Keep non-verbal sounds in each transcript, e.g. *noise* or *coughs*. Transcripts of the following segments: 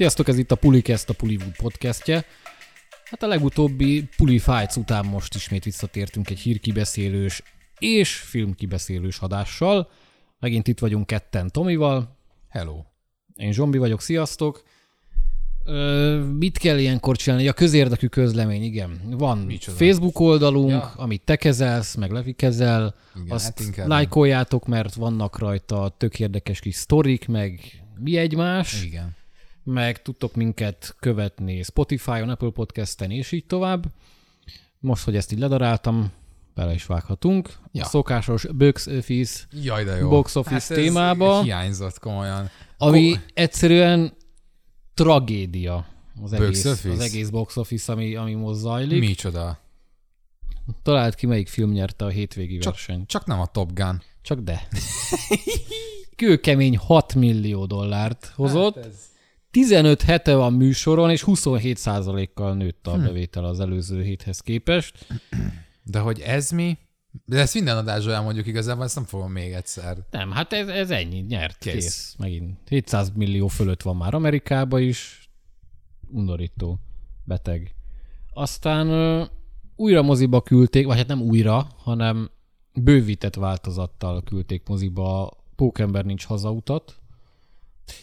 Sziasztok, ez itt a Pulikest, a Puliwood podcastje. Hát a legutóbbi Puli Fights után most ismét visszatértünk egy hírkibeszélős és filmkibeszélős adással. Megint itt vagyunk ketten Tomival. Hello. Én Zsombi vagyok, sziasztok. Ö, mit kell ilyenkor csinálni? A közérdekű közlemény, igen. Van Micsoda? Facebook oldalunk, Ja. amit te kezelsz, meg Levi kezel. Igen, azt hát lájkoljátok, mert vannak rajta tök érdekes kis sztorik, meg mi egymás, Igen. Meg tudtok minket követni Spotify-on, Apple Podcast-en, és így tovább. Most, hogy ezt így ledaráltam, bele is vághatunk. Ja. A szokásos box office, Jaj, de jó. Box office ez témába. Hiányzott komolyan. ami Ko- egyszerűen tragédia az Box egész, office? az egész box office, ami, ami most zajlik. Micsoda. Talált ki, melyik film nyerte a hétvégi Csak- versenyt. Csak nem a Top Gun. Csak de. *laughs* Kőkemény 6 millió dollárt hozott. Hát ez... 15 hete van műsoron, és 27%-kal nőtt Hm. a bevétel az előző héthez képest. De hogy ez mi? De ezt minden adásra elmondjuk igazából, ezt nem fogom még egyszer. Nem, hát ez, ez ennyi, nyert, kész. Kész. Megint 700 millió fölött van már Amerikába is. Undorító. Beteg. Aztán ö, újra moziba küldték, vagy hát nem újra, hanem bővített változattal küldték moziba Pókember nincs hazautat.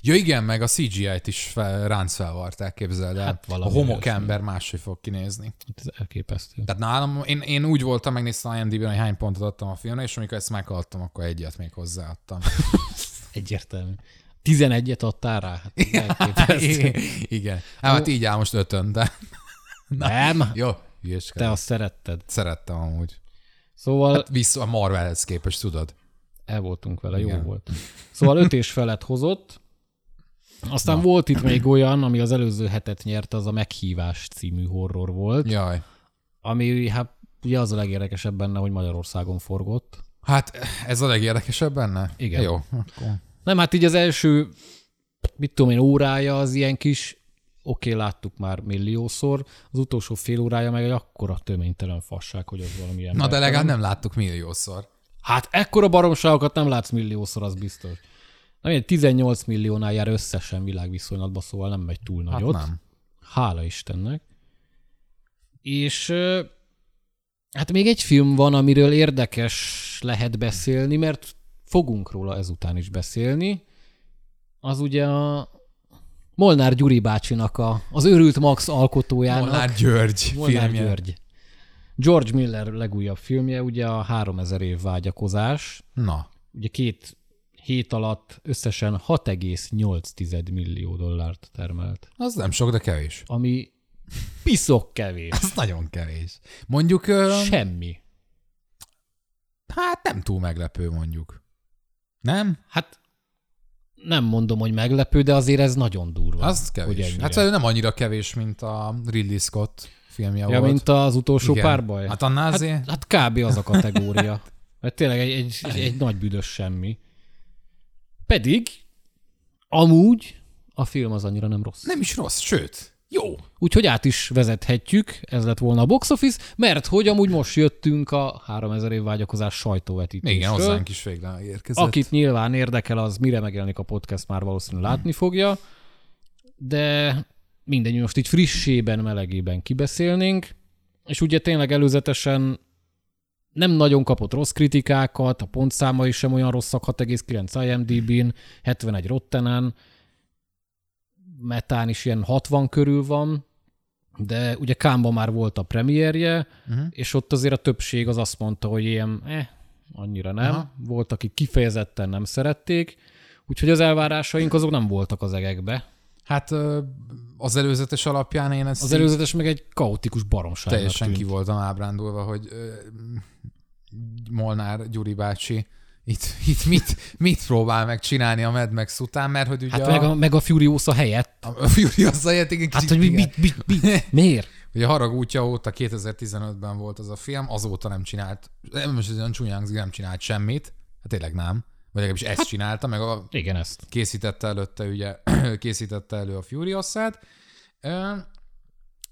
Ja igen, meg a CGI-t is fel, ránc felvarták, képzeld el. Hát Hát a homokember máshogy fog kinézni. Ez elképesztő. Tehát nálam, én, én úgy voltam, megnéztem a IMDb-ben, hogy hány pontot adtam a filmre, és amikor ezt meghallottam, akkor egyet még hozzáadtam. *laughs* Egyértelmű. 11-et adtál rá? Hát *laughs* elképesztő. igen. Hát, hát így áll most ötön, de Nem, jó, te hülyeskedem. azt szeretted. Szerettem amúgy. Szóval Hát vissza a Marvelhez képest, tudod? el voltunk vele, jó Igen. volt. Szóval öt és felet hozott. Aztán Na. volt itt még olyan, ami az előző hetet nyerte, az a Meghívás című horror volt, Jaj. ami hát ugye az a legérdekesebb benne, hogy Magyarországon forgott. Hát ez a legérdekesebb benne? Igen. Jó. Akkor. Nem, hát így az első, mit tudom én, órája az ilyen kis, oké, láttuk már milliószor, az utolsó fél órája meg egy akkora töménytelen fasság, hogy az valami Na de legalább nem láttuk milliószor. Hát ekkora baromságokat nem látsz milliószor, az biztos. Ilyen 18 milliónál jár összesen világviszonylatban, szóval nem megy túl Hát nagyot. nem. Hála Istennek. És hát még egy film van, amiről érdekes lehet beszélni, mert fogunk róla ezután is beszélni. Az ugye a Molnár Gyuri bácsinak, a, az őrült Max alkotójának. Molnár György Molnár filmje. György. George Miller legújabb filmje, ugye a 3000 év vágyakozás. Na, Ugye két hét alatt összesen 6,8 millió dollárt termelt, az nem sok, de kevés. ami piszok kevés. Az nagyon kevés. Mondjuk, ö, Semmi. hát nem túl meglepő mondjuk. Nem? Hát nem mondom, hogy meglepő, de azért ez nagyon durva. Az hogy kevés. ennyire. Hát nem annyira kevés, mint a Ridley Scott filmje ja, volt. mint az utolsó Igen. párbaj? Hát annál hát, azért... hát kb. az a kategória. Mert *laughs* tényleg egy, egy, egy, egy nagy büdös semmi. Pedig amúgy a film az annyira nem rossz. Nem is rossz, sőt, jó. Úgyhogy át is vezethetjük, ez lett volna a box office, mert hogy amúgy most jöttünk a 3000 év vágyakozás sajtóvetítésről. Igen, hozzánk is végre érkezett. Akit nyilván érdekel, az mire megjelenik a podcast, már valószínűleg látni fogja, de mindegy, most így frissében, melegében kibeszélnénk, és ugye tényleg előzetesen nem nagyon kapott rossz kritikákat, a pontszáma is sem olyan rosszak, 6,9 IMDb-n, 71 Rottenen, Metán is ilyen 60 körül van, de ugye Kámba már volt a premierje, Uh-huh. és ott azért a többség az azt mondta, hogy ilyen, eh, annyira nem. Aha. Volt, akik kifejezetten nem szerették, úgyhogy az elvárásaink azok nem voltak az egekbe. Hát az előzetes alapján én ezt Az így előzetes meg egy kaotikus baromság. teljesen ki voltam ábrándulva, hogy Molnár Gyuri bácsi itt, itt mit, mit próbál meg csinálni a Mad Max után, mert hogy ugye Hát meg a, meg a Furiosa helyett. a, a Furiosa helyett igen Hát, hogy mi, mit, mit, mit, miért? *laughs* Ugye a Harag útja óta 2015-ben volt az a film, azóta nem csinált, nem most olyan csúnyán nem csinált semmit, hát tényleg nem, vagy legalábbis ezt hát, csinálta, meg a Igen, ezt. készítette előtte, ugye *clears throat* készítette elő a Furious-át. Ö,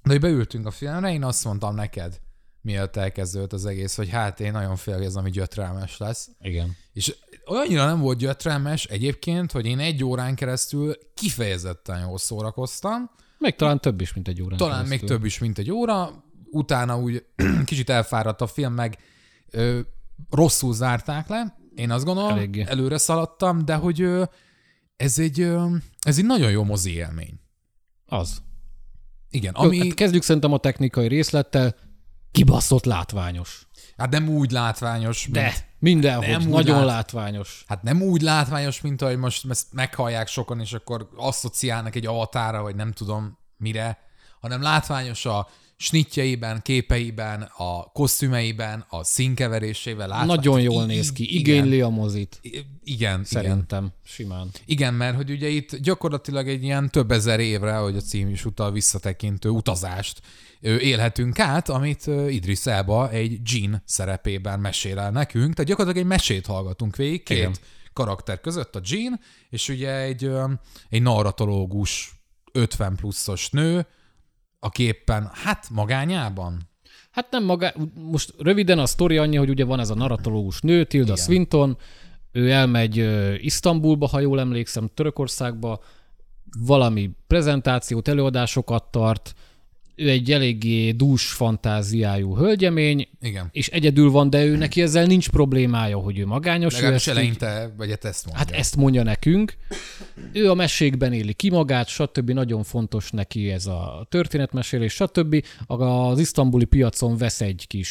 De hogy beültünk a filmre, én azt mondtam neked, mielőtt elkezdődött az egész, hogy hát én nagyon félek, ez ami gyötrelmes lesz. Igen. És olyannyira nem volt gyötrelmes egyébként, hogy én egy órán keresztül kifejezetten jól szórakoztam. Meg talán több is, mint egy órán Talán keresztül. még több is, mint egy óra. Utána úgy *clears throat* kicsit elfáradt a film, meg ö, rosszul zárták le. Én azt gondolom, Eléggé. előre szaladtam, de hogy ez egy, ez egy nagyon jó mozi élmény. Az. Igen, Ami... ami Hát kezdjük szerintem a technikai részlettel. Kibaszott látványos. hát nem úgy látványos, De mint, mindenhogy. Nem nagyon lát- látványos. hát nem úgy látványos, mint ahogy most ezt meghallják sokan, és akkor asszociálnak egy avatára, vagy nem tudom mire, hanem látványos a snitjeiben, képeiben, a kosztümeiben, a színkeverésével. Látványos. Nagyon jól I- néz ki. Igényli a mozit. Igen, igen, igen. Szerintem. Simán. Igen, mert hogy ugye itt gyakorlatilag egy ilyen több ezer évre, hogy a cím is utal visszatekintő utazást élhetünk át, amit Idris Elba egy Jean szerepében mesél el nekünk. Tehát gyakorlatilag egy mesét hallgatunk végig, két Igen. karakter között, a Jean, és ugye egy, egy narratológus 50 pluszos nő, aki éppen, hát magányában, Hát nem maga, most röviden a sztori annyi, hogy ugye van ez a narratológus nő, Tilda Igen. Swinton, ő elmegy Isztambulba, ha jól emlékszem, Törökországba, valami prezentációt, előadásokat tart, ő egy eléggé dús fantáziájú hölgyemény, igen. és egyedül van, de ő neki ezzel nincs problémája, hogy ő magányos. ő Legalábbis így- eleinte, vagy hát ezt mondja. Hát ezt mondja nekünk. Ő a mesékben éli ki magát, stb. Nagyon fontos neki ez a történetmesélés, stb. Az isztambuli piacon vesz egy kis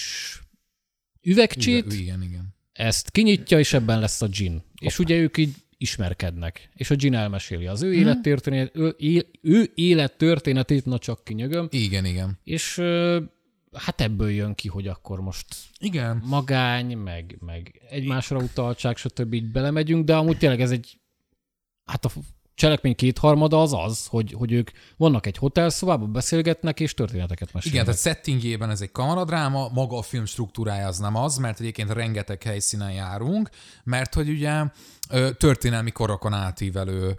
üvegcsét, Igen, igen. ezt kinyitja, és ebben lesz a gin. És ugye ők így ismerkednek. És a gin elmeséli az ő Mhm. élettörténet, ő, ő, ő élettörténetét, na csak kinyögöm, Igen, igen. és hát ebből jön ki, hogy akkor most Igen. magány, meg, meg egymásra utaltság, stb. így belemegyünk, de amúgy tényleg ez egy, hát a cselekmény kétharmada az az, hogy, hogy ők vannak egy hotelszobában, beszélgetnek és történeteket mesélnek. Igen, tehát settingjében ez egy kamaradráma, maga a film struktúrája az nem az, mert egyébként rengeteg helyszínen járunk, mert hogy ugye történelmi korokon átívelő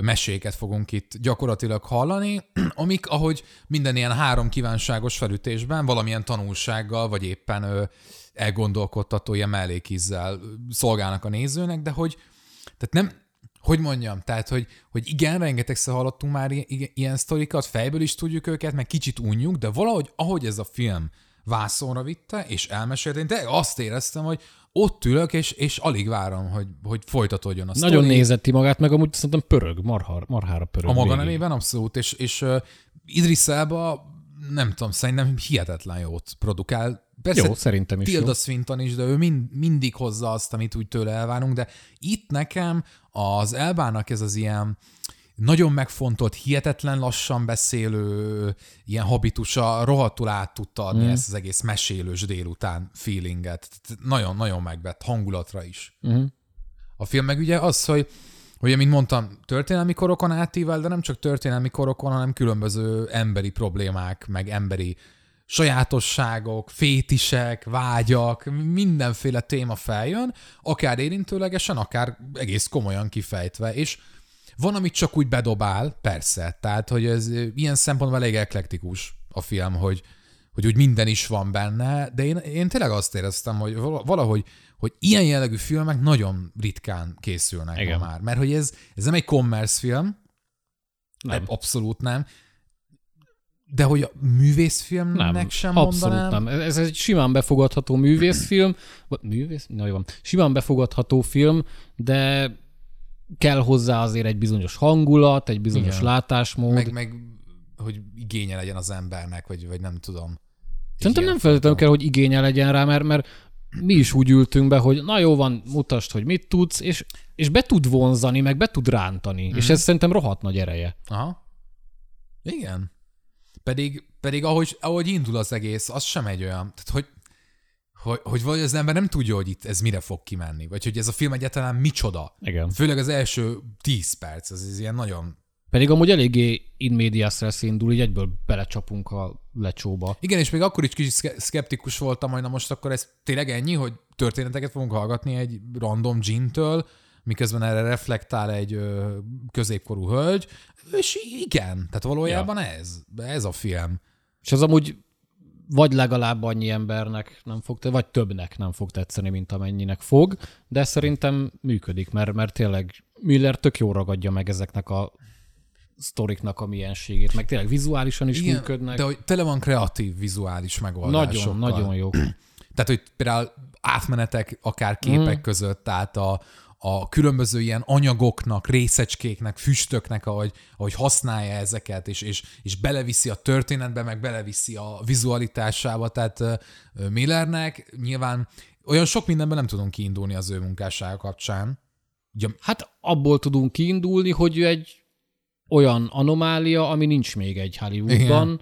meséket fogunk itt gyakorlatilag hallani, *clears throat* amik, ahogy minden ilyen három kívánságos felütésben valamilyen tanulsággal, vagy éppen elgondolkodtató ilyen mellékízzel szolgálnak a nézőnek, de hogy tehát nem, hogy mondjam, tehát, hogy, hogy igen, rengetegszer hallottunk már i- i- ilyen sztorikat, fejből is tudjuk őket, meg kicsit unjuk, de valahogy, ahogy ez a film vászonra vitte, és elmesélte, én de azt éreztem, hogy ott ülök, és, és alig várom, hogy, hogy folytatódjon a Nagyon sztori. nézetti magát, meg amúgy szerintem pörög, marhar, marhára pörög. A maga végig. nemében abszolút, és, és uh, Idris Elba, nem tudom, szerintem hihetetlen jót produkál. Persze Jó, szerintem is Tilda jó. Swinton is, de ő mind, mindig hozza azt, amit úgy tőle elvárunk, de itt nekem az Elbának ez az ilyen nagyon megfontolt, hihetetlen lassan beszélő ilyen habitusa rohadtul át tudta adni mm. ezt az egész mesélős délután feelinget. Nagyon-nagyon megvett hangulatra is. Uh-huh. A film meg ugye az, hogy Ugye, mint mondtam, történelmi korokon átível, de nem csak történelmi korokon, hanem különböző emberi problémák, meg emberi sajátosságok, fétisek, vágyak, mindenféle téma feljön, akár érintőlegesen, akár egész komolyan kifejtve, és van, amit csak úgy bedobál, persze, tehát, hogy ez ilyen szempontból elég eklektikus a film, hogy, hogy úgy minden is van benne, de én, én tényleg azt éreztem, hogy valahogy, hogy ilyen jellegű filmek nagyon ritkán készülnek Igen. ma már, mert hogy ez, ez nem egy commerce film, Nem. abszolút nem, de hogy a művészfilmnek Nem, sem abszolút mondanám. nem. Ez egy simán befogadható művészfilm, vagy művész? Na jó van. Simán befogadható film, de kell hozzá azért egy bizonyos hangulat, egy bizonyos Igen. látásmód. Meg, meg, hogy igénye legyen az embernek, vagy, vagy nem tudom. Szerintem nem feltétlenül kell, hogy igénye legyen rá, mert, mert mi is úgy ültünk be, hogy na jó van, mutasd, hogy mit tudsz, és, és be tud vonzani, meg be tud rántani. Mhm. És ez szerintem rohadt nagy ereje. Aha. Igen. Pedig, pedig ahogy, ahogy indul az egész, az sem egy olyan, tehát hogy, hogy, hogy vagy az ember nem tudja, hogy itt ez mire fog kimenni, vagy hogy ez a film egyáltalán micsoda. Igen. Főleg az első 10 perc, ez, ez ilyen nagyon... Pedig amúgy eléggé in medias res indul, így egyből belecsapunk a lecsóba. Igen, és még akkor is kicsit szke- szkeptikus voltam, hogy na most akkor ez tényleg ennyi, hogy történeteket fogunk hallgatni egy random gintől, miközben erre reflektál egy középkorú hölgy, és igen, tehát valójában ja. ez, ez a film. És az amúgy vagy legalább annyi embernek nem fog, vagy többnek nem fog tetszeni, mint amennyinek fog, de szerintem működik, mert, mert tényleg Miller tök jó ragadja meg ezeknek a sztoriknak a mienségét, meg tényleg vizuálisan is Igen, működnek. De hogy tele van kreatív vizuális megoldásokkal. Nagyon, nagyon jó. Tehát, hogy például átmenetek akár képek mm. között, tehát a, a különböző ilyen anyagoknak, részecskéknek, füstöknek, ahogy, ahogy használja ezeket, és, és, és beleviszi a történetbe, meg beleviszi a vizualitásába, tehát Millernek nyilván olyan sok mindenben nem tudunk kiindulni az ő munkássága kapcsán. Ugye, hát abból tudunk kiindulni, hogy ő egy olyan anomália, ami nincs még egy Hollywoodban, Igen.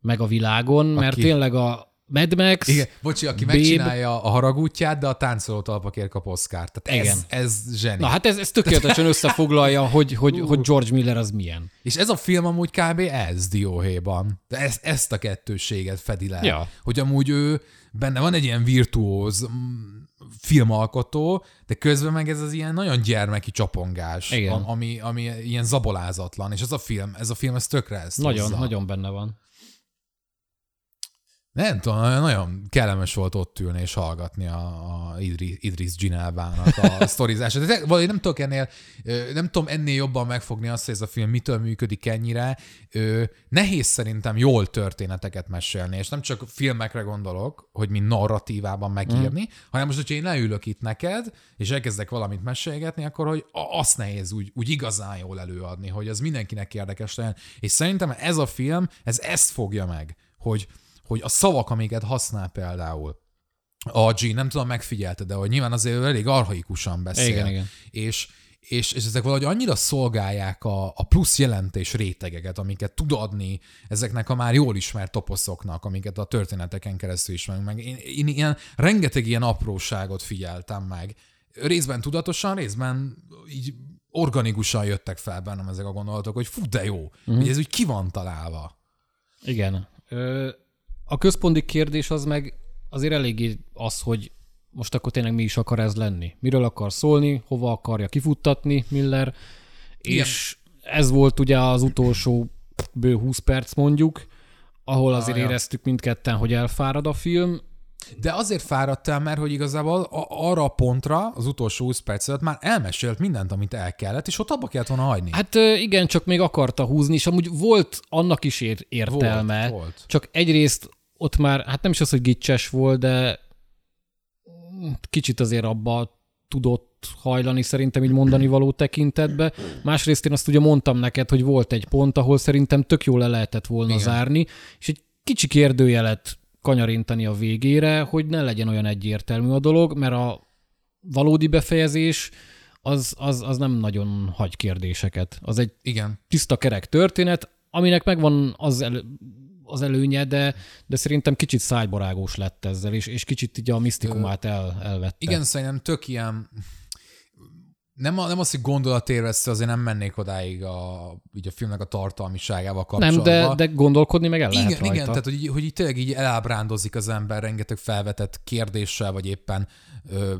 meg a világon, mert Aki... tényleg a Mad Max, Igen, bocsi, aki Babe. megcsinálja a haragútját, de a táncoló talpakért kap Oscar. Tehát Igen. ez, zseni. Na hát ez, ez tökéletesen összefoglalja, hogy, hogy, hogy George Miller az milyen. És ez a film amúgy kb. ez dióhéjban. De ez, ezt a kettőséget fedi le. Ja. Hogy amúgy ő, benne van egy ilyen virtuóz mm, filmalkotó, de közben meg ez az ilyen nagyon gyermeki csapongás, Igen. ami, ami ilyen zabolázatlan, és ez a film, ez a film, ez tökre ezt Nagyon, hozza. nagyon benne van. Nem tudom, nagyon kellemes volt ott ülni és hallgatni a, a Idris, Idris Ginelvának a *laughs* sztorizását. De valahogy nem tudok ennél, nem tudom ennél jobban megfogni azt, hogy ez a film mitől működik ennyire. Nehéz szerintem jól történeteket mesélni, és nem csak filmekre gondolok, hogy mi narratívában megírni, mm. hanem most, hogyha én leülök itt neked, és elkezdek valamit mesélgetni, akkor hogy azt nehéz úgy, úgy igazán jól előadni, hogy az mindenkinek érdekes legyen. És szerintem ez a film, ez ezt fogja meg, hogy hogy a szavak, amiket használ például, a G, nem tudom, megfigyelte, de hogy nyilván azért elég arhaikusan beszél. Igen, igen. És, és, és ezek valahogy annyira szolgálják a, a plusz jelentés rétegeket, amiket tud adni ezeknek a már jól ismert toposzoknak, amiket a történeteken keresztül ismerünk meg. Én, én ilyen, rengeteg ilyen apróságot figyeltem meg. Részben tudatosan, részben így organikusan jöttek fel bennem ezek a gondolatok, hogy fú, de jó, uh-huh. hogy ez úgy ki van találva. Igen. Ö, a központi kérdés az meg azért eléggé az, hogy most akkor tényleg mi is akar ez lenni. Miről akar szólni, hova akarja kifuttatni Miller, Igen. és ez volt ugye az utolsó bő 20 perc mondjuk, ahol azért ah, éreztük mindketten, hogy elfárad a film. De azért fáradtál, mert hogy igazából arra a pontra, az utolsó 20 perc alatt már elmesélt mindent, amit el kellett, és ott abba kellett volna hagyni. Hát igen, csak még akarta húzni, és amúgy volt annak is ér- értelme. Volt, volt. Csak egyrészt ott már, hát nem is az, hogy gicses volt, de kicsit azért abba tudott hajlani szerintem így mondani való tekintetbe. Másrészt én azt ugye mondtam neked, hogy volt egy pont, ahol szerintem tök jól le lehetett volna Igen. zárni, és egy kicsi kérdőjelet kanyarintani a végére, hogy ne legyen olyan egyértelmű a dolog, mert a valódi befejezés az, az, az nem nagyon hagy kérdéseket. Az egy Igen. tiszta kerek történet, aminek megvan az el, az előnye, de, de szerintem kicsit szájbarágós lett ezzel, és, és kicsit így a misztikumát el, elvette. Igen, szerintem tök ilyen, nem, a, nem az, hogy gondolatérvesztő, azért nem mennék odáig a, így a filmnek a tartalmiságával kapcsolatban. Nem, de, de gondolkodni meg el lehet igen, rajta. Igen, tehát hogy, hogy így tényleg így elábrándozik az ember rengeteg felvetett kérdéssel, vagy éppen ö,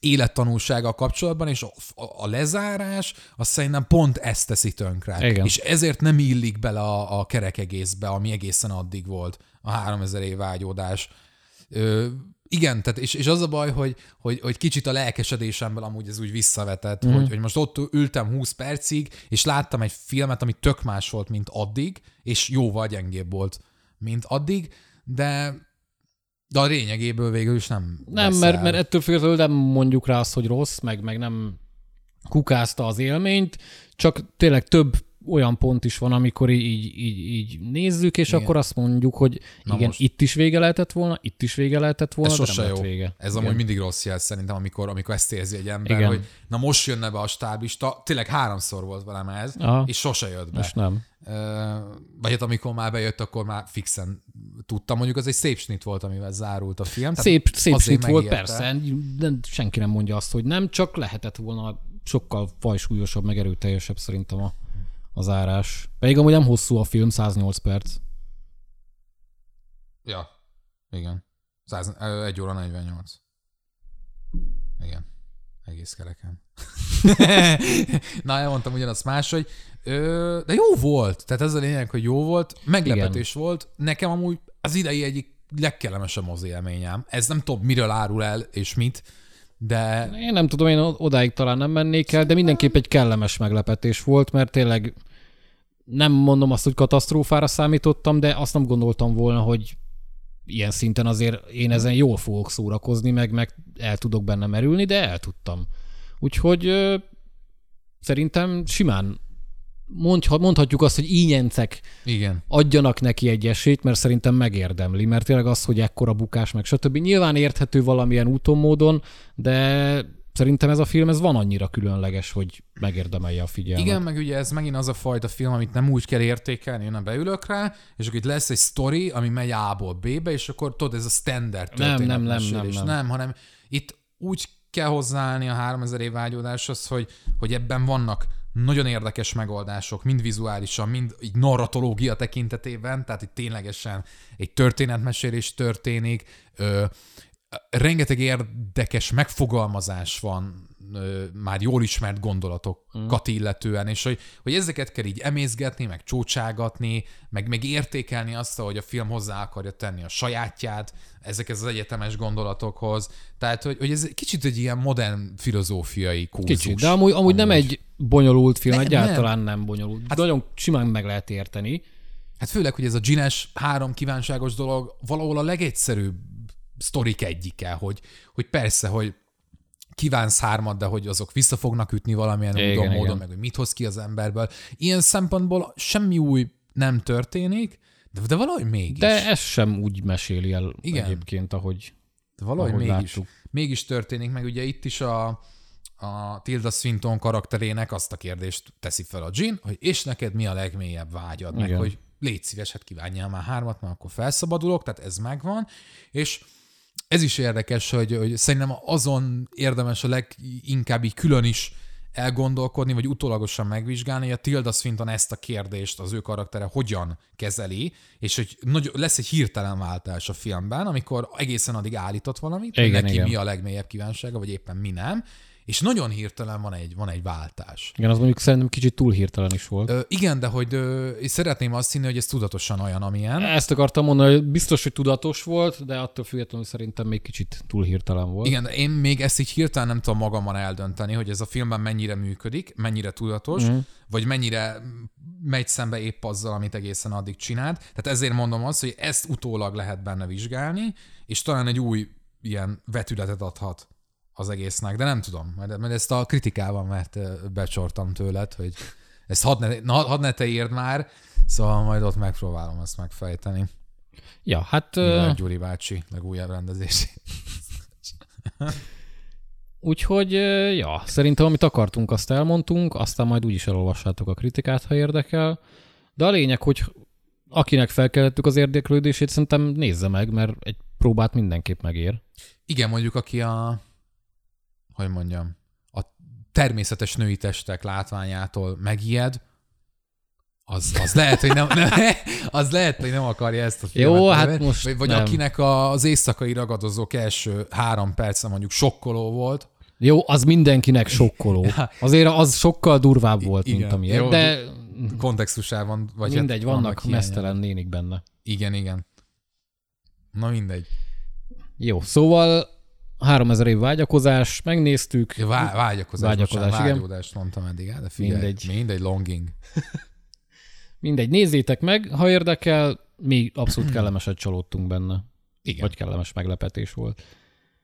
élettanulsága kapcsolatban, és a, a lezárás az szerintem pont ezt teszi tönkre. Igen. És ezért nem illik bele a, a kerek egészbe, ami egészen addig volt, a 3000 év vágyódás. Ö, igen, tehát és, és az a baj, hogy, hogy, hogy kicsit a lelkesedésemből amúgy ez úgy visszavetett, mm. hogy, hogy most ott ültem 20 percig, és láttam egy filmet, ami tök más volt, mint addig, és jóval gyengébb volt, mint addig, de de a lényegéből végül is nem Nem, mert, mert ettől függetlenül nem mondjuk rá azt, hogy rossz, meg, meg nem kukázta az élményt, csak tényleg több olyan pont is van, amikor így, így, így nézzük, és igen. akkor azt mondjuk, hogy na igen, most... itt is vége lehetett volna, itt is vége lehetett volna, ez de sose nem jó. vége. Ez igen. amúgy mindig rossz jel szerintem, amikor, amikor ezt érzi egy ember, igen. hogy na most jönne be a stábista, tényleg háromszor volt velem ez, Aha. és sose jött be. Most nem. Vagy hát amikor már bejött, akkor már fixen tudtam. Mondjuk az egy szép snit volt, amivel zárult a film. Szép, szép snit volt, persze. De senki nem mondja azt, hogy nem, csak lehetett volna sokkal fajsúlyosabb, meg erőteljesebb szerintem a, a zárás. Pedig amúgy nem hosszú a film, 108 perc. Ja, igen. 100, 1 óra 48. Igen. Egész kereken. *laughs* Na, elmondtam ugyanazt máshogy. Ö, de jó volt. Tehát ez a lényeg, hogy jó volt. Meglepetés Igen. volt. Nekem amúgy az idei egyik legkellemesebb mozi élményem. Ez nem tudom, miről árul el, és mit, de... Én nem tudom, én odáig talán nem mennék el, de mindenképp egy kellemes meglepetés volt, mert tényleg nem mondom azt, hogy katasztrófára számítottam, de azt nem gondoltam volna, hogy ilyen szinten azért én ezen jól fogok szórakozni, meg, meg el tudok benne merülni, de el tudtam. Úgyhogy ö, szerintem simán mondha, mondhatjuk azt, hogy ínyencek Igen. adjanak neki egy esélyt, mert szerintem megérdemli, mert tényleg az, hogy ekkora bukás, meg stb. Nyilván érthető valamilyen úton, módon, de szerintem ez a film ez van annyira különleges, hogy megérdemelje a figyelmet. Igen, meg ugye ez megint az a fajta film, amit nem úgy kell értékelni, én beülök rá, és akkor itt lesz egy story, ami megy A-ból B-be, és akkor tudod, ez a standard Nem, nem, nem, történetmesélés. nem, nem. nem, hanem itt úgy kell hozzáállni a 3000 év vágyódáshoz, hogy, hogy ebben vannak nagyon érdekes megoldások, mind vizuálisan, mind így narratológia tekintetében, tehát itt ténylegesen egy történetmesélés történik, ö, rengeteg érdekes megfogalmazás van ö, már jól ismert gondolatokat illetően, és hogy, hogy ezeket kell így emészgetni, meg csócságatni, meg, meg értékelni azt, hogy a film hozzá akarja tenni a sajátját ezekhez az egyetemes gondolatokhoz. Tehát, hogy, hogy ez kicsit egy ilyen modern filozófiai kurzus. Kicsit, de amúgy, amúgy nem egy bonyolult film, Nem, egyáltalán nem, bonyolult. Hát, Nagyon simán meg lehet érteni. Hát főleg, hogy ez a Gines három kívánságos dolog valahol a legegyszerűbb sztorik egyike, hogy, hogy persze, hogy kívánsz hármat, de hogy azok vissza fognak ütni valamilyen Igen, módon, igen. meg hogy mit hoz ki az emberből. Ilyen szempontból semmi új nem történik, de, de valahogy mégis. De ez sem úgy meséli el Igen. Egyébként, ahogy, de valahogy ahogy mégis, láttuk. mégis történik, meg ugye itt is a, a Tilda Swinton karakterének azt a kérdést teszi fel a Jean, hogy és neked mi a legmélyebb vágyad, meg Igen. hogy légy szíves, hát kívánjál már hármat, mert akkor felszabadulok, tehát ez megvan, és ez is érdekes, hogy, hogy szerintem azon érdemes a leginkább így külön is elgondolkodni, vagy utólagosan megvizsgálni, hogy a Tilda Swinton ezt a kérdést az ő karaktere hogyan kezeli, és hogy nagy, lesz egy hirtelen váltás a filmben, amikor egészen addig állított valamit, hogy Igen, neki igen. mi a legmélyebb kívánsága, vagy éppen mi nem, és nagyon hirtelen van egy, van egy váltás. igen, az mondjuk szerintem kicsit túl hirtelen is volt. Ö, igen, de hogy ö, és szeretném azt hinni, hogy ez tudatosan olyan, amilyen. Ezt akartam mondani, hogy biztos, hogy tudatos volt, de attól függetlenül szerintem még kicsit túl hirtelen volt. Igen, de én még ezt így hirtelen nem tudom magamban eldönteni, hogy ez a filmben mennyire működik, mennyire tudatos, mm. vagy mennyire megy szembe épp azzal, amit egészen addig csinált. Tehát ezért mondom azt, hogy ezt utólag lehet benne vizsgálni, és talán egy új ilyen vetületet adhat az egésznek, de nem tudom, mert, mert ezt a kritikában mert becsortam tőled, hogy ezt hadd ne, na, hadd ne te írd már, szóval majd ott megpróbálom azt megfejteni. Ja, hát ö, Gyuri bácsi legújabb rendezési. úgyhogy, ja, szerintem amit akartunk, azt elmondtunk, aztán majd úgyis elolvassátok a kritikát, ha érdekel. De a lényeg, hogy akinek felkeltettük az érdeklődését, szerintem nézze meg, mert egy próbát mindenképp megér. Igen, mondjuk aki a, hogy mondjam, a természetes női testek látványától megijed, az, az lehet, hogy nem, nem, *laughs* az lehet, hogy nem akarja ezt a filmet. Jó, hát most Vagy, vagy nem. akinek az éjszakai ragadozók első három perce mondjuk sokkoló volt. Jó, az mindenkinek sokkoló. *laughs* Azért az sokkal durvább volt, igen. mint Jó, de Kontextusában. Vagy mindegy, hát vannak hiányok. mesztelen nénik benne. Igen, igen. Na mindegy. Jó, szóval 3000 év vágyakozás, megnéztük. Vá, vágyakozás, Vágyakozás, vágyakozás igen. vágyódást mondtam eddig, hát de figyelj, Mindegy. mindegy. longing. *laughs* Mindegy, nézzétek meg, ha érdekel, mi abszolút *clears throat* kellemeset csalódtunk benne. Igen, Vagy kellemes meglepetés volt.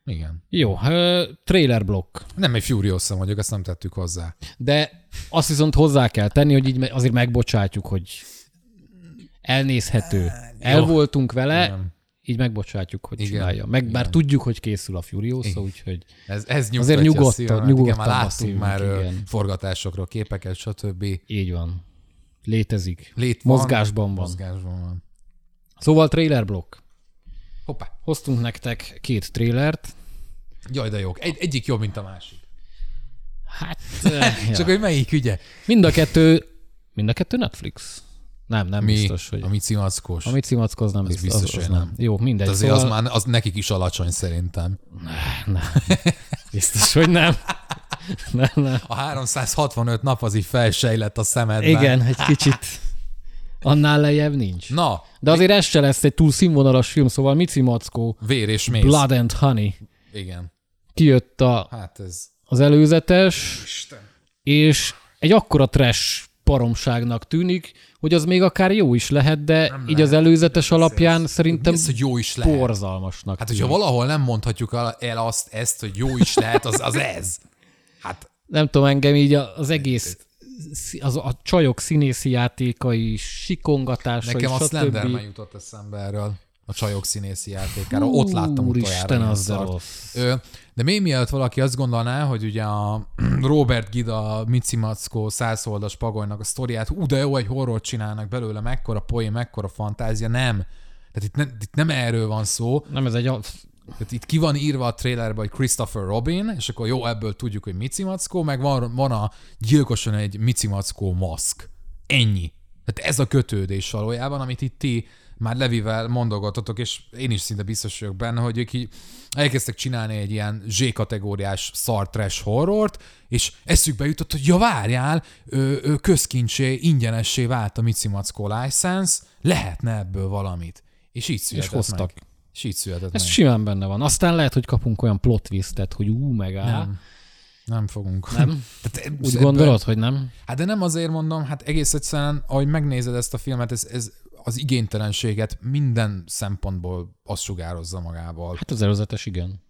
igen. Jó, ö, trailer blokk. Nem egy Furiosa vagyok, ezt nem tettük hozzá. De azt viszont hozzá kell tenni, hogy így azért megbocsátjuk, hogy elnézhető. El Jó. voltunk vele, Igen. Így megbocsátjuk, hogy Igen, csinálja. Meg bár igen. tudjuk, hogy készül a Furiosa, úgyhogy Ez, ez Azért nyugodtan- nyugodtan már láttunk már igen. forgatásokról képeket, stb. így van. Létezik. Lét van, Mozgásban van. Mozgásban van. Szóval trailer blokk. Hoppá. Hoztunk nektek két trailert. Jaj, de jók. Egy, egyik jobb, mint a másik. Hát, *laughs* eh, Csak ja. hogy melyik, ugye? mind a kettő, mind a kettő Netflix. Nem, nem Mi, biztos, hogy... a Mici Mackos. A Mici Mackó az nem Az biztos. biztos, az, az hogy nem. Jó, mindegy. De azért szóval... az már az nekik is alacsony szerintem. Nem. Biztos, hogy nem. nem, nem. A 365 nap az így felsejlett a szemedben. Igen, egy kicsit. Annál lejjebb nincs. Na, De azért ez se lesz egy túl színvonalas film, szóval Mici Mackó, vér és mész. Blood and Honey. Igen. Kijött a, Hát ez... az előzetes, Isten. és egy akkora trash paromságnak tűnik, hogy az még akár jó is lehet, de Nem így lehet, az előzetes nem alapján beszélsz. szerintem az, hogy jó is lehet? borzalmasnak Hát, hogyha valahol nem mondhatjuk el- azt, ezt, hogy jó is lehet, az, az ez. Hát Nem tudom, engem így a- az egész az a csajok színészi játékai, sikongatásai, nekem a. Slenderman jutott eszembe erről a csajok színészi játékára. Ott láttam Úristen, utoljára az ilyen szart. rossz. Ö, De még mielőtt valaki azt gondolná, hogy ugye a *clears throat* Robert Gida, Mici Mackó, százoldas pagolynak a sztoriát, ú, de jó, egy horror csinálnak belőle, mekkora poén, mekkora fantázia, nem. Tehát itt, ne, itt nem erről van szó, Nem, ez egy... tehát itt ki van írva a trailerben, hogy Christopher Robin, és akkor jó, ebből tudjuk, hogy Mici Mackó, meg van, van a gyilkosan egy Mici Mackó maszk. Ennyi. Tehát ez a kötődés valójában, amit itt ti már Levivel mondogatotok, és én is szinte biztos vagyok benne, hogy ők így elkezdtek csinálni egy ilyen Z-kategóriás szar trash horrort, és eszükbe jutott, hogy ja várjál, ő, ő közkincsé, ingyenessé vált a Mici Mackó license, lehetne ebből valamit. És így született hoztak. meg. És így született Ez meg. simán benne van. Aztán lehet, hogy kapunk olyan plot twistet, hogy ú, meg á. Nem. Nem fogunk. Nem? *laughs* Tehát Úgy ebből- gondolod, hogy nem? Hát de nem azért mondom, hát egész egyszerűen, ahogy megnézed ezt a filmet, ez, ez az igénytelenséget minden szempontból azt sugározza magával. Hát az előzetes igen.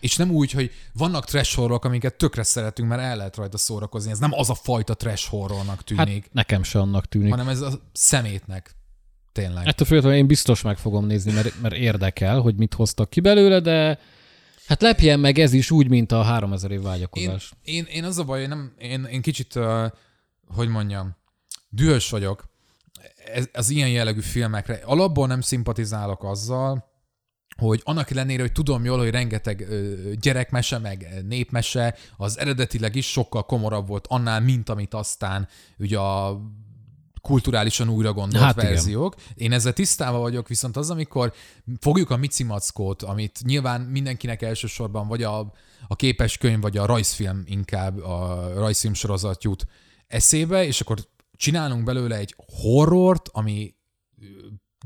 És nem úgy, hogy vannak trash horrorok, amiket tökre szeretünk, mert el lehet rajta szórakozni. Ez nem az a fajta trash horrornak Hát tűnik, nekem se annak tűnik. hanem ez a szemétnek. Tényleg. Ettől függetlenül én biztos meg fogom nézni, mert, mert érdekel, hogy mit hoztak ki belőle, de hát lepjen meg ez is úgy, mint a 3000 év Én, vágyakozás. én, én az a baj, hogy nem, én, én kicsit, uh, hogy mondjam, dühös vagyok ez, az ilyen jellegű filmekre. Alapból nem szimpatizálok azzal, hogy annak ellenére, hogy tudom jól, hogy rengeteg gyerekmese, meg népmese, az eredetileg is sokkal komorabb volt annál, mint amit aztán ugye a kulturálisan újra gondolt Hát hát igen. verziók. Én ezzel tisztában vagyok, viszont az, amikor fogjuk a Mici Mackót, amit nyilván mindenkinek elsősorban vagy a, a képes könyv, vagy a rajzfilm inkább, a rajzfilm sorozat jut eszébe, és akkor csinálunk belőle egy horrort, ami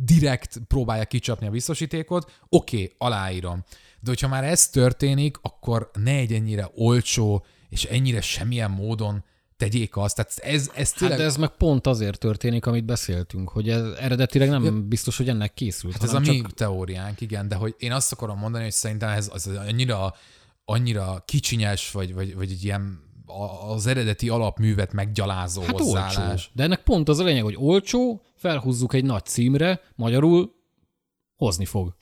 direkt próbálja kicsapni a biztosítékot, oké, okay, aláírom. De hogyha már ez történik, akkor ne egy ennyire olcsó, és ennyire semmilyen módon tegyék azt. Tehát ez, ez Hát tényleg... de ez meg pont azért történik, amit beszéltünk, hogy ez eredetileg nem biztos, hogy ennek készült. Hát ez a mi teóriánk, igen, de hogy én azt akarom mondani, hogy szerintem ez az annyira, annyira kicsinyes, vagy, vagy, vagy egy ilyen az eredeti alapművet meggyalázó Hát hozzáállás. olcsó. De ennek pont az a lényeg, hogy olcsó, felhúzzuk egy nagy címre, magyarul hozni fog.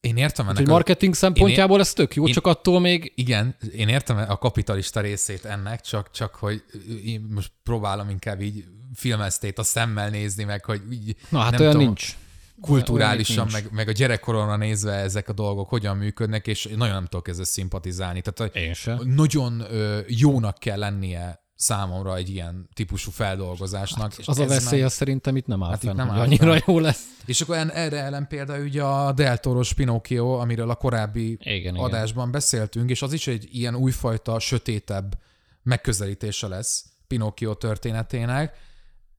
Én értem ennek a, marketing szempontjából ez tök jó, én- csak attól még igen, én értem a kapitalista részét ennek, csak, csak hogy én most próbálom inkább így filmesztét a szemmel nézni, meg hogy így, Na hát nem olyan tudom, nincs. Kulturálisan, meg, meg a gyerekkoromra nézve ezek a dolgok hogyan működnek, és nagyon nem tudok ezzel szimpatizálni. Tehát, Én se. nagyon ö, jónak kell lennie számomra egy ilyen típusú feldolgozásnak. és Az a veszély, az szerintem itt nem áll Hát fenn, nem áll annyira fenn. jó lesz. És akkor erre ellen példa ugye a Del Toro-s Pinocchio, amiről a korábbi Igen, igen. adásban beszéltünk, és az is egy ilyen újfajta, sötétebb megközelítése lesz Pinocchio történetének.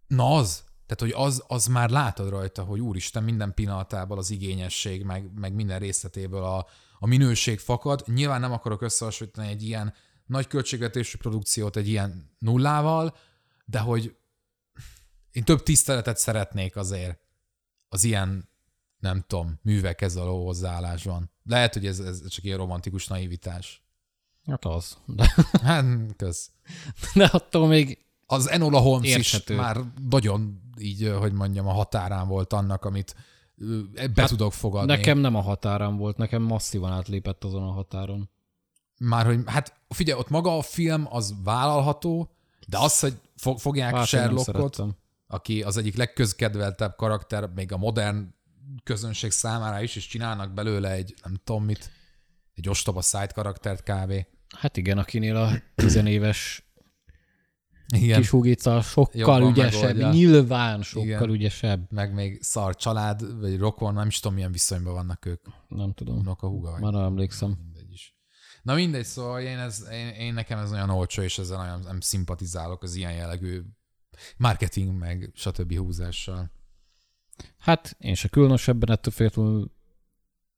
Na az, tehát hogy az, az már látod rajta, hogy úristen, minden pillanatában az igényesség, meg, meg minden részletéből a, a minőség fakad. Nyilván nem akarok összehasonlítani egy ilyen nagy költségvetésű produkciót egy ilyen nullával, de hogy én több tiszteletet szeretnék azért az ilyen, nem tudom, művekhez való hozzáállásban. Lehet, hogy ez, ez csak ilyen romantikus naivitás. Hát az. De, Hát, kösz. de attól még Az Enola Holmes Érthető. is már nagyon így, hogy mondjam, a határán volt annak, amit be hát tudok fogadni. nekem nem a határán volt, nekem masszívan átlépett azon a határon. Már, hogy hát figyelj, ott maga a film az vállalható, de az, hogy fo- fogják Hát Sherlockot, aki az egyik legközkedveltebb karakter, még a modern közönség számára is, és csinálnak belőle egy, nem tudom mit, egy ostoba side karaktert kávé. Hát igen, akinél a tizenéves Igen. kis hugica sokkal Jobban ügyesebb, megoldja. nyilván sokkal Igen. ügyesebb. Meg még szar család, vagy rokon, nem is tudom, milyen viszonyban vannak ők. Nem tudom, Unoka húga vagy. már nem emlékszem. Mindegy is. Na mindegy, szóval én, ez, én, én nekem ez olyan olcsó, és ezzel nagyon nem szimpatizálok az ilyen jellegű marketing, meg stb. húzással. Hát én se különösebben ettől féltől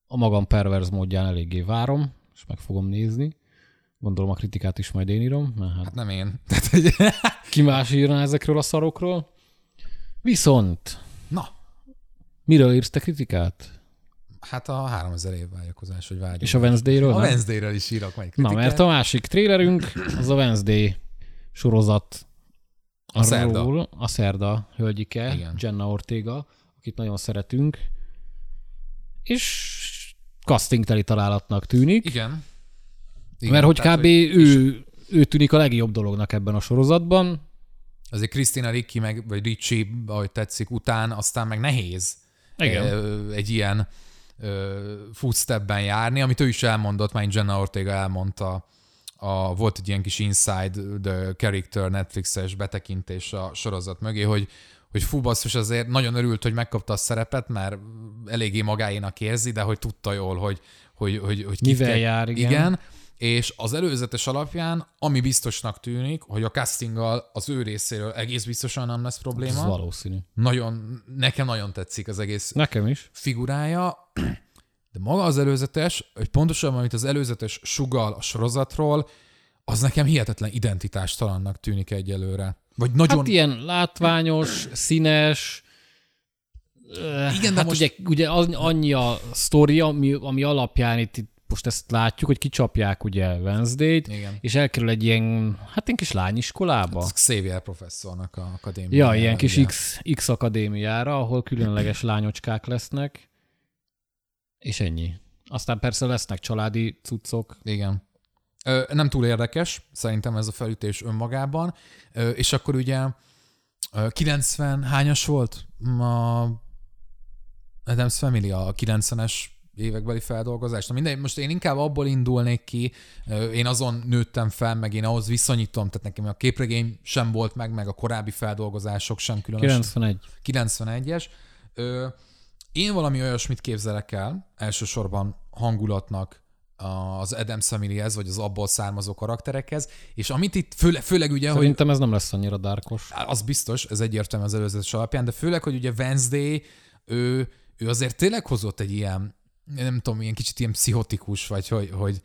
a magam perverz módján eléggé várom, és meg fogom nézni. Gondolom a kritikát is majd én írom, mert hát Hát nem én. *laughs* *laughs* Ki más írna ezekről a szarokról. Viszont, Na, miről írsz te kritikát? hát a 3000 év vágyakozás, hogy vágyunk. És a Wednesday-ről? a? Wednesday-ről is írok majd Na, kritikát. mert a másik trélerünk az a Wednesday sorozat. A szerda. Arról, A szerda hölgyike, Igen. Jenna Ortega, akit nagyon szeretünk. És castingteli találatnak tűnik. Igen. Igen. Mert hogy tehát, kb. ő, ő tűnik a legjobb dolognak ebben a sorozatban. Azért Krisztina Ricci, meg, vagy Ricci, ahogy tetszik, után aztán meg nehéz Igen. ö, egy ilyen ö, footstepben járni, amit ő is elmondott, már Jenna Ortega elmondta, a, volt egy ilyen kis Inside the Character Netflixes betekintés a sorozat mögé, hogy hogy fú, basszus, azért nagyon örült, hogy megkapta a szerepet, mert eléggé magáénak érzi, de hogy tudta jól, hogy, hogy, hogy, hogy Mivel kell- jár, igen. igen. És az előzetes alapján, ami biztosnak tűnik, hogy a castinggal az ő részéről egész biztosan nem lesz Ez probléma. valószínű. Nagyon, nekem nagyon tetszik az egész Nekem is. figurája, de maga az előzetes, hogy pontosan, amit az előzetes sugal a sorozatról, az nekem hihetetlen identitástalannak tűnik egyelőre. Vagy nagyon... Hát ilyen látványos, színes, Igen, de hát most- ugye, ugye annyi a sztori, ami, ami alapján itt, itt most ezt látjuk, hogy kicsapják ugye Wednesday-t, Igen. és elkerül egy ilyen, hát ilyen kis lányiskolába. Az Xavier professzornak a akadémiája. Ja, ilyen kis. X, X akadémiára, ahol különleges *clears throat* lányocskák lesznek, és ennyi. Aztán persze lesznek családi cuccok. Igen. Ö, nem túl érdekes, szerintem ez a felütés önmagában. Ö, és akkor ugye ö, 90 hányas volt a Adams Family, a 90-es évekbeli feldolgozás. Na mindegy, most én inkább abból indulnék ki, én azon nőttem fel, meg én ahhoz viszonyítom, tehát nekem a képregény sem volt meg, meg a korábbi feldolgozások sem különösen. 91. 91-es. Ö, én valami olyasmit képzelek el, elsősorban hangulatnak az Adam Familyhez, vagy az abból származó karakterekhez, és amit itt főle, főleg ugye, hogy Szerintem ez nem lesz annyira dárkos. az biztos, ez egyértelmű az előzetes alapján, de főleg, hogy ugye Wednesday, ő, ő azért tényleg hozott egy ilyen, nem tudom, ilyen kicsit ilyen pszichotikus, vagy hogy, hogy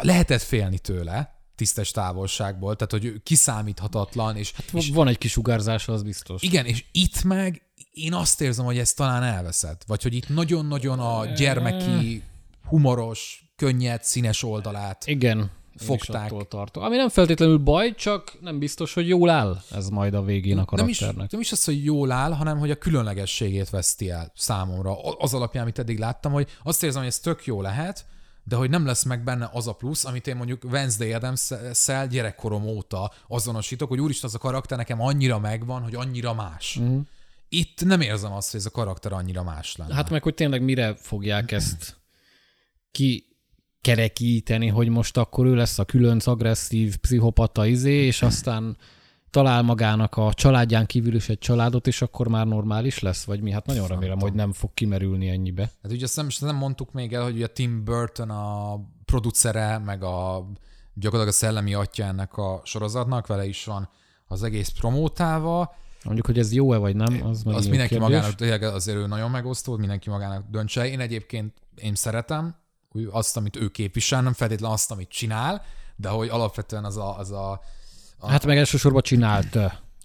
lehetett félni tőle, tisztes távolságból, tehát hogy kiszámíthatatlan, és, és Van egy kis sugárzása, az biztos. igen, és itt meg én azt érzem, hogy ez talán elveszett. Vagy hogy itt nagyon-nagyon a gyermeki, humoros, könnyed, színes oldalát. Igen. Én is Fogták. tartok. Ami nem feltétlenül baj, csak nem biztos, hogy jól áll ez majd a végén a Nem is, karakternek. nem is az, hogy jól áll, hanem hogy a különlegességét veszti el számomra. Az alapján, amit eddig láttam, hogy azt érzem, hogy ez tök jó lehet, de hogy nem lesz meg benne az a plusz, amit én mondjuk Wednesday Adams-szel gyerekkorom óta azonosítok, hogy úristen, az a karakter nekem annyira megvan, hogy annyira más. Uh-huh. Itt nem érzem azt, hogy ez a karakter annyira más lenne. Hát meg, hogy tényleg mire fogják ezt kikerekíteni, hogy most akkor ő lesz a különc, agresszív, pszichopata izé, és aztán talál magának a családján kívül is egy családot, és akkor már normális lesz, vagy mi? Hát nagyon remélem, hogy nem fog kimerülni ennyibe. Hát ugye azt nem, nem mondtuk még el, hogy ugye Tim Burton a producere, meg a gyakorlatilag a szellemi atya ennek a sorozatnak, vele is van az egész promótálva. Mondjuk, hogy ez jó-e vagy nem, az, meg Az mindenki kérdés. magának, tényleg azért ő nagyon megosztó, mindenki magának döntse. Én egyébként én szeretem azt, amit ő képvisel, nem feltétlenül azt, amit csinál, de hogy alapvetően az a, az a Hát meg elsősorban csinált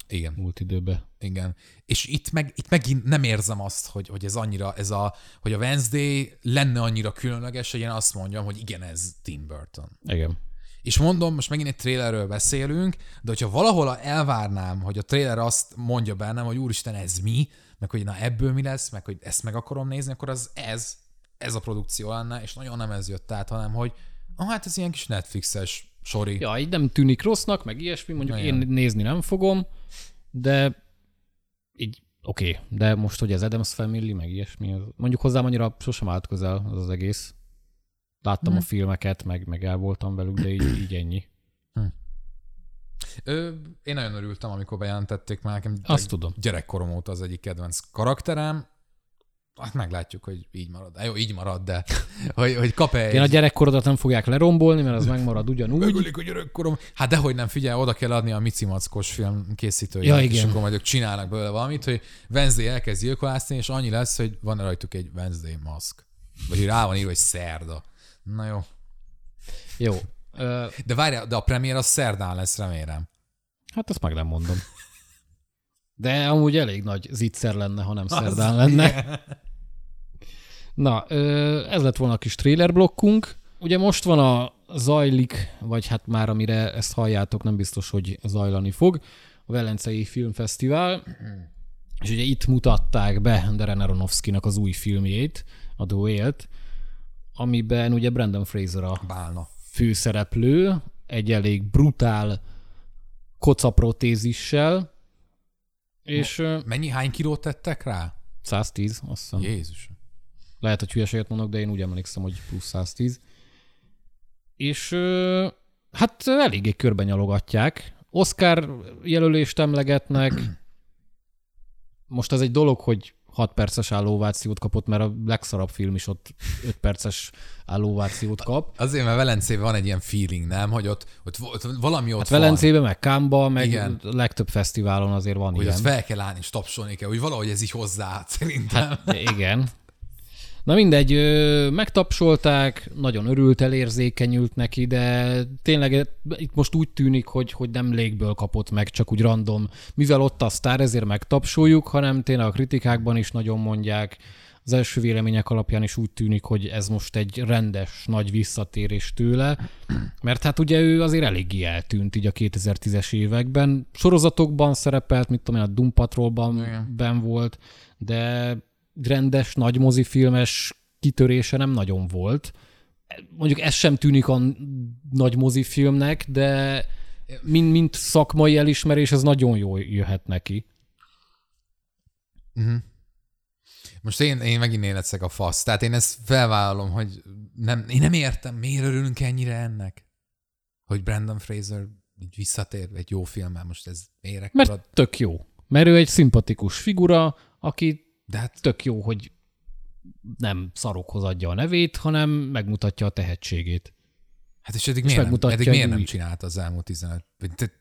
igen, múlt időben. igen. És itt, meg, itt megint nem érzem azt, hogy, hogy ez annyira, ez a, hogy a Wednesday lenne annyira különleges, hogy én azt mondjam, hogy igen, ez Tim Burton. Igen. És mondom, most megint egy trailerről beszélünk, de hogyha valahol elvárnám, hogy a trailer azt mondja bennem, hogy úristen, ez mi, meg hogy na ebből mi lesz, meg hogy ezt meg akarom nézni, akkor az ez, ez a produkció lenne, és nagyon nem ez jött át, hanem hogy ah, hát ez ilyen kis Netflixes sori. Ja, így nem tűnik rossznak, meg ilyesmi, mondjuk Igen. én nézni nem fogom, de így oké, okay. de most, hogy az Adams Family, meg ilyesmi, az, mondjuk hozzám annyira sosem állt közel az, az egész. Láttam Hm. a filmeket, meg, meg el voltam velük, de így, így ennyi. Ö, én nagyon örültem, amikor bejelentették már nekem Azt tudom. gyerekkorom óta az egyik kedvenc karakterem. Hát meglátjuk, hogy így marad. Jó, így marad, de hogy, hogy kap-e Én a egy... gyerekkorodat nem fogják lerombolni, mert az *laughs* megmarad ugyanúgy. Megölik a gyerekkorom. Hát dehogy nem, figyelj, oda kell adni a Mici Mackos film készítőjének, Ja, és akkor majd ők csinálnak belőle valamit, hogy Wednesday elkezd gyilkolászni, és annyi lesz, hogy van rajtuk egy Wednesday maszk. Vagy rá van írva, hogy szerda. Na jó. Jó. De várjál, de a premier az szerdán lesz, remélem. hát azt meg nem mondom. *laughs* De amúgy elég nagy zicser lenne, ha nem szerdán lenne. Na, ez lett volna a kis trailer blokkunk. Ugye most van a zajlik, vagy hát már amire ezt halljátok, nem biztos, hogy zajlani fog, a Velencei Filmfesztivál, és ugye itt mutatták be Darren Aronofsky-nak az új filmjét, a Whale-t, amiben ugye Brandon Fraser a Bálna. főszereplő, egy elég brutál kocaprotézissel, és Mennyi, hány kilót tettek rá? 110, azt hiszem. Jézus. Lehet, hogy hülyeséget mondok, de én úgy emlékszem, hogy plusz 110. És hát eléggé körben nyalogatják. Oscar jelölést emlegetnek. Most ez egy dolog, hogy 6 perces állóvációt kapott, mert a legszarabb film is ott 5 perces állóvációt kap. Azért, mert Velencében van egy ilyen feeling, nem? Hogy ott, ott, ott valami ott Hát van. Velencében, meg Kámba, meg Igen. legtöbb fesztiválon azért van Hogy ilyen. azt fel kell állni, és tapsolni kell, hogy valahogy ez így hozzáállt szerintem. Hát, Igen. Na mindegy, megtapsolták, nagyon örült, elérzékenyült neki, de tényleg itt most úgy tűnik, hogy, hogy nem légből kapott meg, csak úgy random. Mivel ott a sztár, ezért megtapsoljuk, hanem tényleg a kritikákban is nagyon mondják, az első vélemények alapján is úgy tűnik, hogy ez most egy rendes, nagy visszatérés tőle, mert hát ugye ő azért eléggé eltűnt így a 2010-es években. Sorozatokban szerepelt, mit tudom én, a Doom Patrolban ben volt, de rendes, nagy mozifilmes kitörése nem nagyon volt. Mondjuk ez sem tűnik a nagy mozifilmnek, de mint, mint szakmai elismerés, ez nagyon jól jöhet neki. Uh-huh. Most én, én megint én leszek a fasz. Tehát én ezt felvállalom, hogy nem, én nem értem, miért örülünk ennyire ennek. Hogy Brandon Fraser így visszatér egy jó filmmel, most ez miért Mert tök jó. Mert ő egy szimpatikus figura, aki De hát tök jó, hogy nem szarokhoz adja a nevét, hanem megmutatja a tehetségét. Hát és eddig miért, nem, eddig miért nem csinálta az elmúlt 15... vagy te-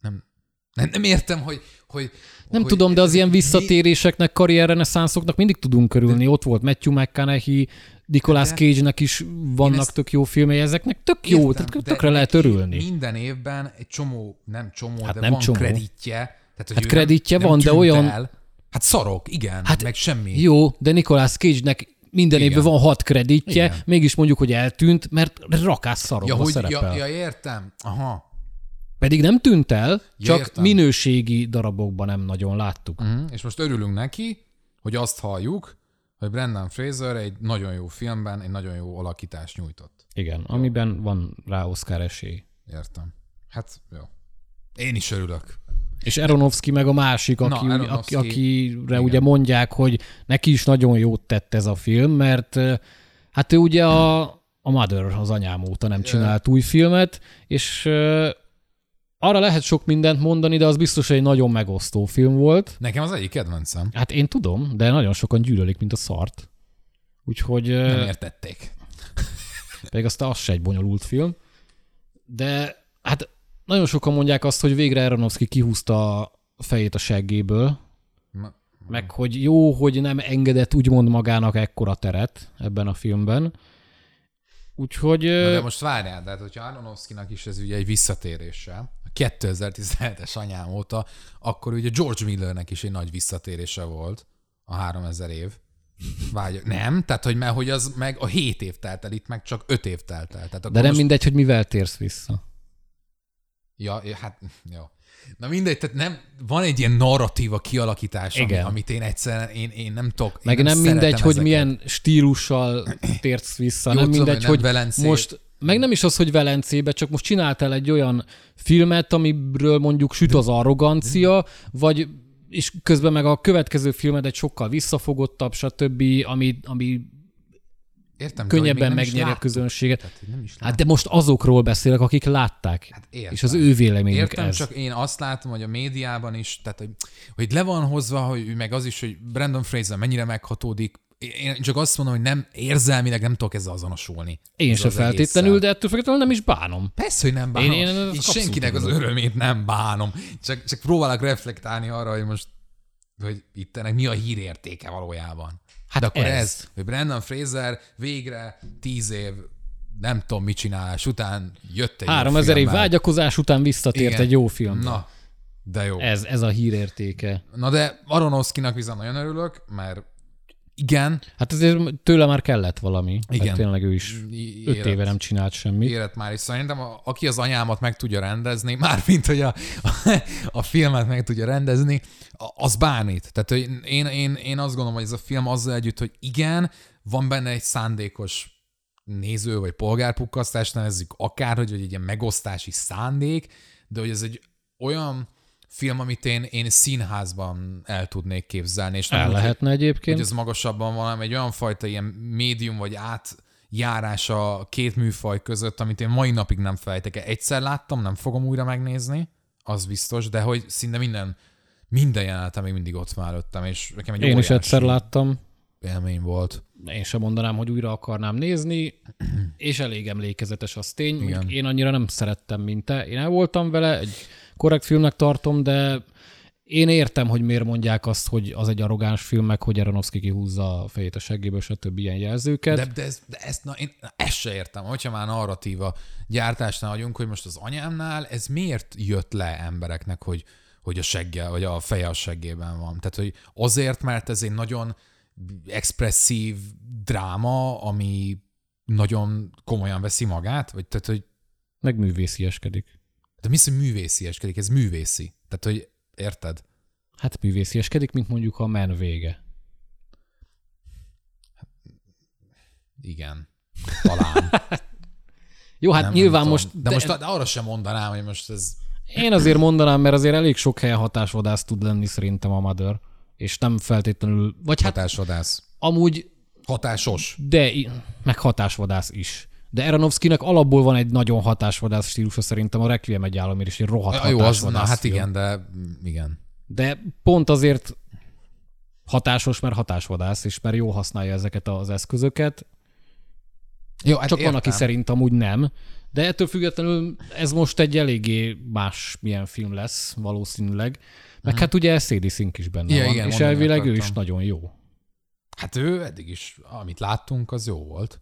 Nem, nem, nem értem, hogy... hogy Nem hogy tudom, de az ilyen visszatéréseknek, karrierreneszánszoknak mindig tudunk körülni. Ott volt Matthew McConaughey, Nicolas De- Cage-nek is vannak ezt- tök jó filmei, ezeknek tök jó, Értem, tehát de tökre lehet örülni. Minden évben egy csomó, nem csomó, Hát de nem van csomó. kreditje. Tehát, hogy Hát kreditje nem, van, nem de olyan- El. Hát szarok, igen, Hát meg semmi. Jó, de Nicolas Cage-nek minden Igen. évben van hat kreditje, Igen. mégis mondjuk, hogy eltűnt, mert rakás szarokba ja, hogy, szerepel. ja, ja, értem. Aha. Pedig nem tűnt el, Ja, csak értem. minőségi darabokban nem nagyon láttuk. Uh-huh. És most örülünk neki, hogy azt halljuk, hogy Brendan Fraser egy nagyon jó filmben egy nagyon jó alakítást nyújtott. Igen, amiben van rá Oscar esély. Értem. Hát, jó. Én is örülök. És Aronofsky meg a másik, aki, Na, aki, akire igen. ugye mondják, hogy neki is nagyon jót tett ez a film, mert hát ő ugye a, a Mother az anyám óta nem csinált új filmet, és arra lehet sok mindent mondani, de az biztos, hogy egy nagyon megosztó film volt. Nekem az egyik kedvencem. Hát én tudom, de nagyon sokan gyűlölik, mint a szart. Úgyhogy Nem értették. pedig aztán az se egy bonyolult film. De hát nagyon sokan mondják azt, hogy végre Aronofsky kihúzta a fejét a seggéből, meg hogy jó, hogy nem engedett úgymond magának ekkora teret ebben a filmben. Úgyhogy Na de most várjál, de hát, hogyha Aronofsky-nak is ez ugye egy visszatérése, a 2017-es anyám óta, akkor ugye George Millernek is egy nagy visszatérése volt a 3000 év. Vágy, nem, tehát hogy, mert, hogy az meg a 7 év telt el, itt meg csak 5 év telt el. Tehát de nem most, mindegy, hogy mivel térsz vissza. Ja, hát *laughs* jó. Na mindegy, tehát nem, van egy ilyen narratíva kialakítás, ami, Igen. amit én egyszerűen, én, én nem tudok. én Meg nem, szeretem mindegy, hogy ezeket. milyen stílussal *clears throat* térsz vissza. Jó, nem tudom, mindegy, hogy hogy nem Velencét. most, meg nem is az, hogy Velencébe, csak most csináltál egy olyan filmet, amiről mondjuk süt az arrogancia, vagy és közben meg a következő filmed egy sokkal visszafogottabb, stb., ami, ami Értem, könnyebben megnyeri a közönséget. Tehát, nem is Hát de most azokról beszélek, akik látták. Hát értem. és az ő véleményük Értem, ez. csak én azt látom, hogy a médiában is, tehát hogy, hogy le van hozva, hogy meg az is, hogy Brandon Fraser mennyire meghatódik. Én csak azt mondom, hogy nem érzelmileg nem tudok ezzel azonosulni. Én Ez se az feltétlenül, egésszel. de ettől függetlenül nem is bánom. Persze, hogy nem bánom. Én- Én, én senkinek az örömét nem bánom. Csak, csak próbálok reflektálni arra, hogy most hogy itt ennek mi a hírértéke valójában. Hát De akkor ez. ez. hogy Brandon Fraser végre tíz év nem tudom mit csinálás után jött egy jó 3000 év vágyakozás után visszatért Igen. egy jó film. Na, de jó. Ez, ez a hírértéke. Na de Aronofskynak viszont nagyon örülök, mert igen, Hát azért tőle már kellett valami. Igen. Igen. Tényleg ő is öt érett. éve nem csinált semmit. érett már is. Szerintem, a, aki az anyámat meg tudja rendezni, *laughs* mármint, hogy a, a, a filmet meg tudja rendezni, az bármit. Tehát hogy én, én, én azt gondolom, hogy ez a film azzal együtt, hogy igen, van benne egy szándékos néző vagy polgárpukkasztás, nevezzük akár, hogy egy ilyen megosztási szándék, de hogy ez egy olyan film, amit én, én színházban el tudnék képzelni, és nem El úgy, lehetne egyébként. hogy ez magasabban hanem egy olyan fajta ilyen médium vagy átjárás a két műfaj között, amit én mai napig nem fejtek el. Egyszer láttam, nem fogom újra megnézni, az biztos, de hogy szinte minden, minden jelenetem még mindig ott van előttem, és nekem egy Én is egyszer láttam. élmény volt. Én sem mondanám, hogy újra akarnám nézni, és elég emlékezetes az tény. Igen. Én annyira nem szerettem, mint te. Én el voltam vele, egy korrekt filmnek tartom, de én értem, hogy miért mondják azt, hogy az egy arrogáns film, meg hogy Aronofsky kihúzza a fejét a seggéből, stb. ilyen jelzőket. De, de, ez, de ezt, na, én na, ezt se értem, hogyha már narratíva gyártásnál vagyunk, hogy most az anyámnál ez miért jött le embereknek, hogy, hogy a segge, vagy a feje a seggében van. Tehát, hogy azért, mert ez egy nagyon expresszív dráma, ami nagyon komolyan veszi magát, vagy tehát, hogy Meg művészieskedik. De mi az, hogy művészieskedik? Ez művészi. Tehát, hogy érted? Hát művészieskedik, mint mondjuk a Men vége. Igen. Talán. *laughs* Jó, hát Nem, nyilván nem most... De, most de arra sem mondanám, hogy most ez... Én azért mondanám, mert azért elég sok helyen hatásvadász tud lenni szerintem a Mother, és nem feltétlenül, vagy hát Hatásvadász. amúgy, Hatásos. de meg hatásvadász is. De Aronofskynek alapból van egy nagyon hatásvadász stílusa szerintem, a Requiem egy államért is egy rohadt Ja, jó, az, na, hát film. igen, de igen. De pont azért hatásos, mert hatásvadász, és mert jó használja ezeket az eszközöket. Jó, hát Csak van, aki értem. szerint amúgy nem. De ettől függetlenül ez most egy eléggé más milyen film lesz, valószínűleg. Meg hát ugye Sadie Sink is benne Ja, van, igen, és elvileg ő is nagyon jó. Hát ő eddig is, amit láttunk, az jó volt.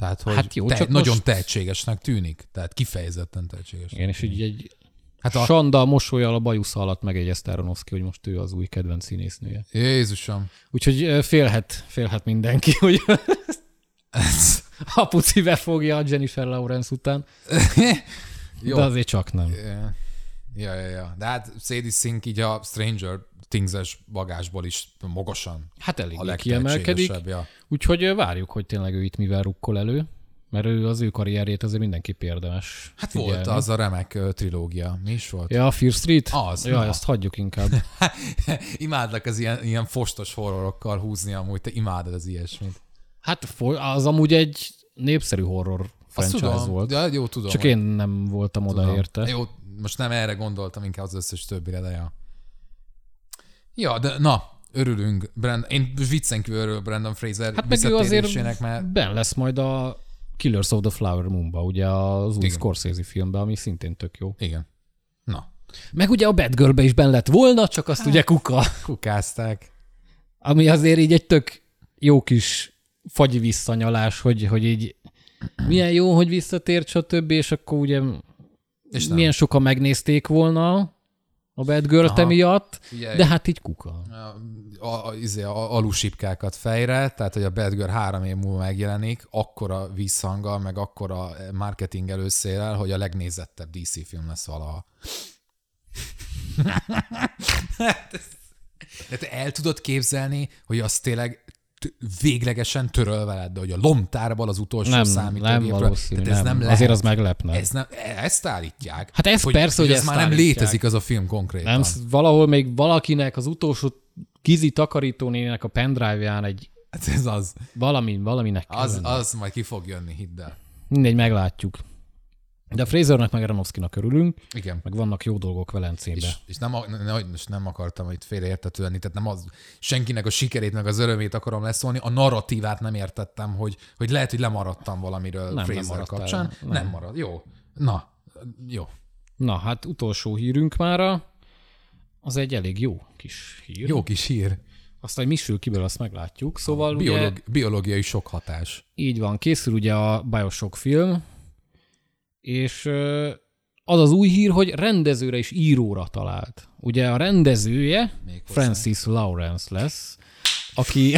Tehát, hogy Hát jó, te, csak nagyon most- tehetségesnek tűnik. Tehát kifejezetten tehetséges. Igen, és így egy Hát a... a, Sanda mosolyal a bajusz alatt megjegyezte Aronofsky, hogy most ő az új kedvenc színésznője. Jézusom. Úgyhogy félhet, félhet mindenki, hogy Ez, a puci befogja a Jennifer Lawrence után, *laughs* jó. de azért csak nem. Ja, ja, ja, ja. De hát Sadie Sink így a Stranger Things-es bagásból is magasan Hát a elég kiemelkedik. Ja. úgyhogy várjuk, hogy tényleg ő itt mivel rukkol elő, mert ő az ő karrierjét azért mindenképp érdemes. Hát figyelni. volt az a remek ö, trilógia. Mi is volt? Ja, a Fear Street? Az, Ja, na. azt hagyjuk inkább. *laughs* Imádlak az ilyen, ilyen fostos horrorokkal húzni amúgy. Te imádod az ilyesmit. Hát az amúgy egy népszerű horror Azt franchise tudom, volt. De jó, tudom. Csak én nem voltam oda tudom. érte. Jó, most nem erre gondoltam, inkább az összes többire, de ja. Ja, de na, örülünk. Brand, én viccen kívül Brandon Fraser Hát meg ő azért mert ben lesz majd a Killers of the Flower Moon-ba, ugye az új Igen. Scorsese filmbe, ami szintén tök jó. igen. Na, Meg ugye a Bad Girl-be is ben lett volna, csak azt ugye kuka. kukázták. Ami azért így egy tök jó kis fagyi visszanyalás, hogy, hogy így milyen jó, hogy visszatért, stb. És akkor ugye És nem. milyen sokan megnézték volna a Bad Girl-t Aha. emiatt, Figyelj. de hát így kuka. a, a, a, izé, a alusipkákat fejre, tehát hogy a Bad Girl három év múlva megjelenik, akkora visszhanggal, meg akkora marketing előszérrel, hogy a legnézettebb DC film lesz valaha. *laughs* De te el tudod képzelni, hogy az tényleg véglegesen töröl veled, de hogy a lomtárban az utolsó Nem, számítógépről. nem valószínű, ez nem. nem lehet. Azért az meglepne. Ez nem, ezt állítják. Hát ez persze, hogy ez ezt már nem állítják. létezik az a film konkrétan. Nem, valahol még valakinek az utolsó kizi takarítónének a pendrive-ján egy Hát ez az. Valami, valaminek Az, lenni. az majd ki fog jönni, hidd el. Mindegy, meglátjuk. De a Frasernek meg Aronofskynak örülünk, Igen. meg vannak jó dolgok Velencébe. És, és nem, ne, ne, nem akartam itt félreértető lenni, tehát nem az, senkinek a sikerét, meg az örömét akarom leszólni, a narratívát nem értettem, hogy, hogy lehet, hogy lemaradtam valamiről Nem, nem Fraser maradtál. kapcsán. Nem. Nem. nem marad. Jó. Na, jó. Na, hát utolsó hírünk mára, az egy elég jó kis hír. Jó kis hír. Aztán, hogy mi sül kiből, azt meglátjuk. Szóval ugye, Biológ, biológiai sok hatás. így van, készül ugye a Bioshock film, és az az új hír, hogy rendezőre és íróra talált. Ugye a rendezője Méghozzá. Francis Lawrence lesz, aki,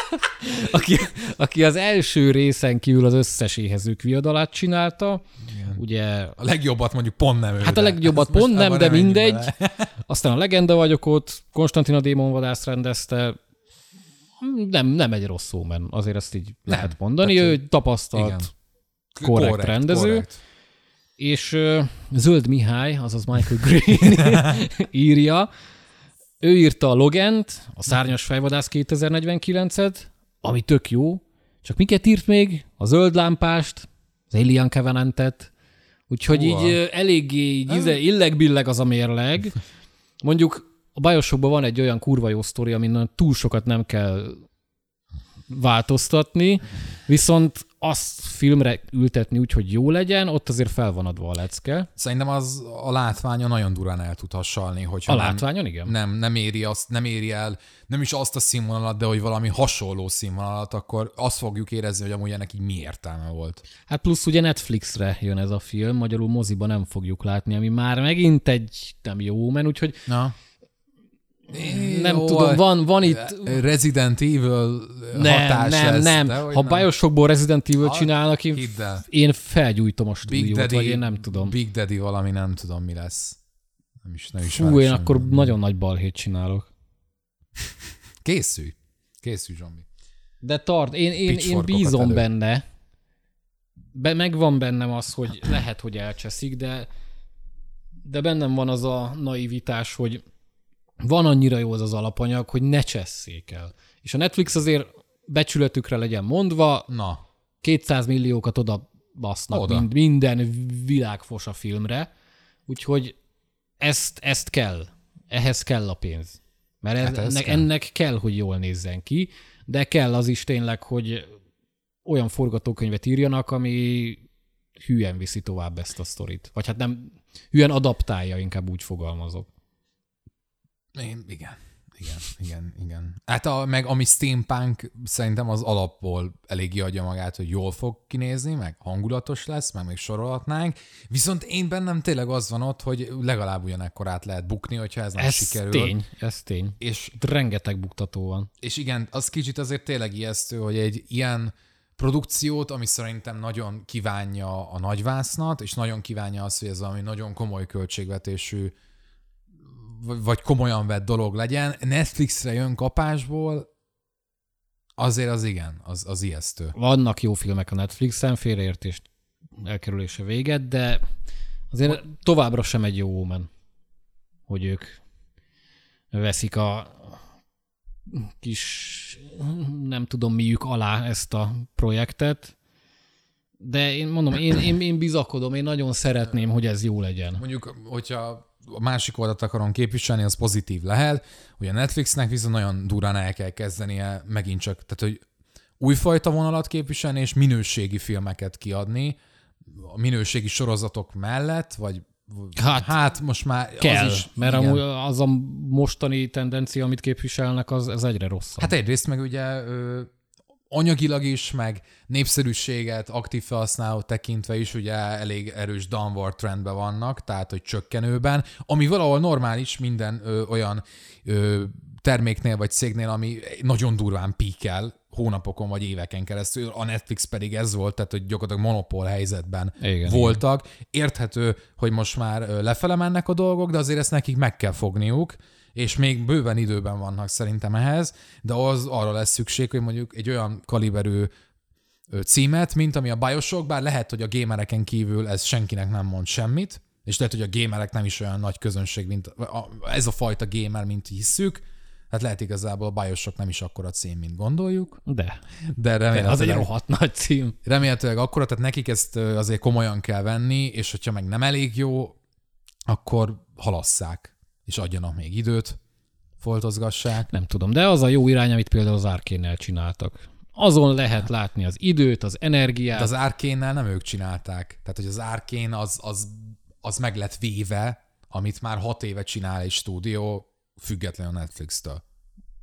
*laughs* aki, aki az első részen kívül az összes éhezők viadalát csinálta. Igen. Ugye A legjobbat mondjuk pont nem ő. Hát a legjobbat *laughs* pont nem, de mindegy. bele. *laughs* Aztán a Legenda vagyok ott, Konstantina Démonvadász rendezte, nem, nem egy rossz szómen, azért ezt így Nem. lehet mondani. Tehát, ő tapasztalt, Igen. Korrekt rendező. Korrekt. és uh, Zöld Mihály, azaz Michael Green *laughs* írja, ő írta a Logent, a Szárnyas Fejvadász 2049-et, ami tök jó, csak miket írt még? A Zöld Lámpást, az Alien Covenantet, úgyhogy Húha. így ö, eléggé így íze- illeg-billeg az a mérleg. Mondjuk a Bioshockban van egy olyan kurva jó sztori, amin túl sokat nem kell változtatni, viszont azt filmre ültetni úgy, hogy jó legyen, ott azért fel van adva a lecke. Szerintem az a látványa nagyon durán el tud hassalni, hogyha A nem, látványon, igen. nem, nem, éri azt, nem éri el, nem is azt a színvonalat, de hogy valami hasonló színvonalat, akkor azt fogjuk érezni, hogy amúgy ennek így mi értelme volt. Hát plusz ugye Netflixre jön ez a film, magyarul moziba nem fogjuk látni, ami már megint egy nem jó men, úgyhogy Na. Nem Jó, tudom, van, van itt... Resident Evil Nem, hatás nem, lesz, nem. de Ha nem. Bioshockból Resident Evil csinálnak, én, én felgyújtom a Big stúdiót, Daddy, vagy én nem tudom. Big Daddy valami nem tudom mi lesz. Nem is, nem is Fú, én semmi. akkor nagyon nagy balhét csinálok. *laughs* Készülj. Készülj, Zsombi. De tart, én, én, én bízom elő. benne, Be, megvan bennem az, hogy lehet, hogy elcseszik, de, de bennem van az a naivitás, hogy van annyira jó az az alapanyag, hogy ne csesszék el. És a Netflix azért becsületükre legyen mondva, Na, 200 milliókat oda basznak Oda. Mind, minden világfos a filmre, úgyhogy ezt, ezt kell. Ehhez kell a pénz. Mert Hát ez ennek, kell. ennek kell, hogy jól nézzen ki, de kell az is tényleg, hogy olyan forgatókönyvet írjanak, ami hülyen viszi tovább ezt a sztorit. Vagy hát nem, hülyen adaptálja, inkább úgy fogalmazok. Én, igen. Igen, igen, igen. Hát a, meg ami steampunk szerintem az alapból eléggé adja magát, hogy jól fog kinézni, meg hangulatos lesz, meg még sorolhatnánk. Viszont én bennem tényleg az van ott, hogy legalább ugyanekkorát lehet bukni, hogyha ez nem Ez sikerül. tény, ez tény. És, Itt rengeteg buktató van. és igen, az kicsit azért tényleg ijesztő, hogy egy ilyen produkciót, ami szerintem nagyon kívánja a nagyvásznat, és nagyon kívánja azt, hogy ez valami nagyon komoly költségvetésű vagy komolyan vett dolog legyen, Netflixre jön kapásból, azért az igen, az, az ijesztő. Vannak jó filmek a Netflixen, félreértést elkerülése véget, de azért továbbra sem egy jó omen, hogy ők veszik a kis, nem tudom miük alá ezt a projektet, de én mondom, én, én, én bizakodom, én nagyon szeretném, hogy ez jó legyen. Mondjuk, hogyha a másik oldalt akarom képviselni, az pozitív lehet, hogy a Netflixnek viszont nagyon durán el kell kezdenie megint csak, tehát hogy újfajta vonalat képviselni, és minőségi filmeket kiadni, a minőségi sorozatok mellett, vagy Hát, hát most már Kell, az is, mert amúgy az a mostani tendencia, amit képviselnek, az, az egyre rosszabb. Hát egyrészt meg ugye anyagilag is, meg népszerűséget, aktív felhasználót tekintve is ugye elég erős downward trendben vannak, tehát hogy csökkenőben, ami valahol normális minden ö, olyan ö, terméknél vagy cégnél, ami nagyon durván píkel hónapokon vagy éveken keresztül, a Netflix pedig ez volt, tehát hogy gyakorlatilag monopól helyzetben Igen, voltak. Érthető, hogy most már lefele mennek a dolgok, de azért ezt nekik meg kell fogniuk, és még bőven időben vannak szerintem ehhez, de az arra lesz szükség, hogy mondjuk egy olyan kaliberű címet, mint ami a Bioshock, bár lehet, hogy a gamereken kívül ez senkinek nem mond semmit, és lehet, hogy a gamerek nem is olyan nagy közönség, mint a, ez a fajta gamer, mint hisszük, Hát lehet igazából a Bioshock nem is akkora cím, mint gondoljuk, De, de de az egy remélhetőleg, rohadt nagy cím. remélhetőleg akkora, tehát nekik ezt azért komolyan kell venni, és hogyha meg nem elég jó, akkor halasszák, és adjanak még időt, foltozgassák. Nem tudom, de az a jó irány, amit például az Arkénnel csináltak. Azon lehet látni az időt, az energiát. De az Arkénnel nem ők csinálták. Tehát, hogy az Arkén az, az, az meg lett véve, amit már hat éve csinál egy stúdió, függetlenül a Netflix-től.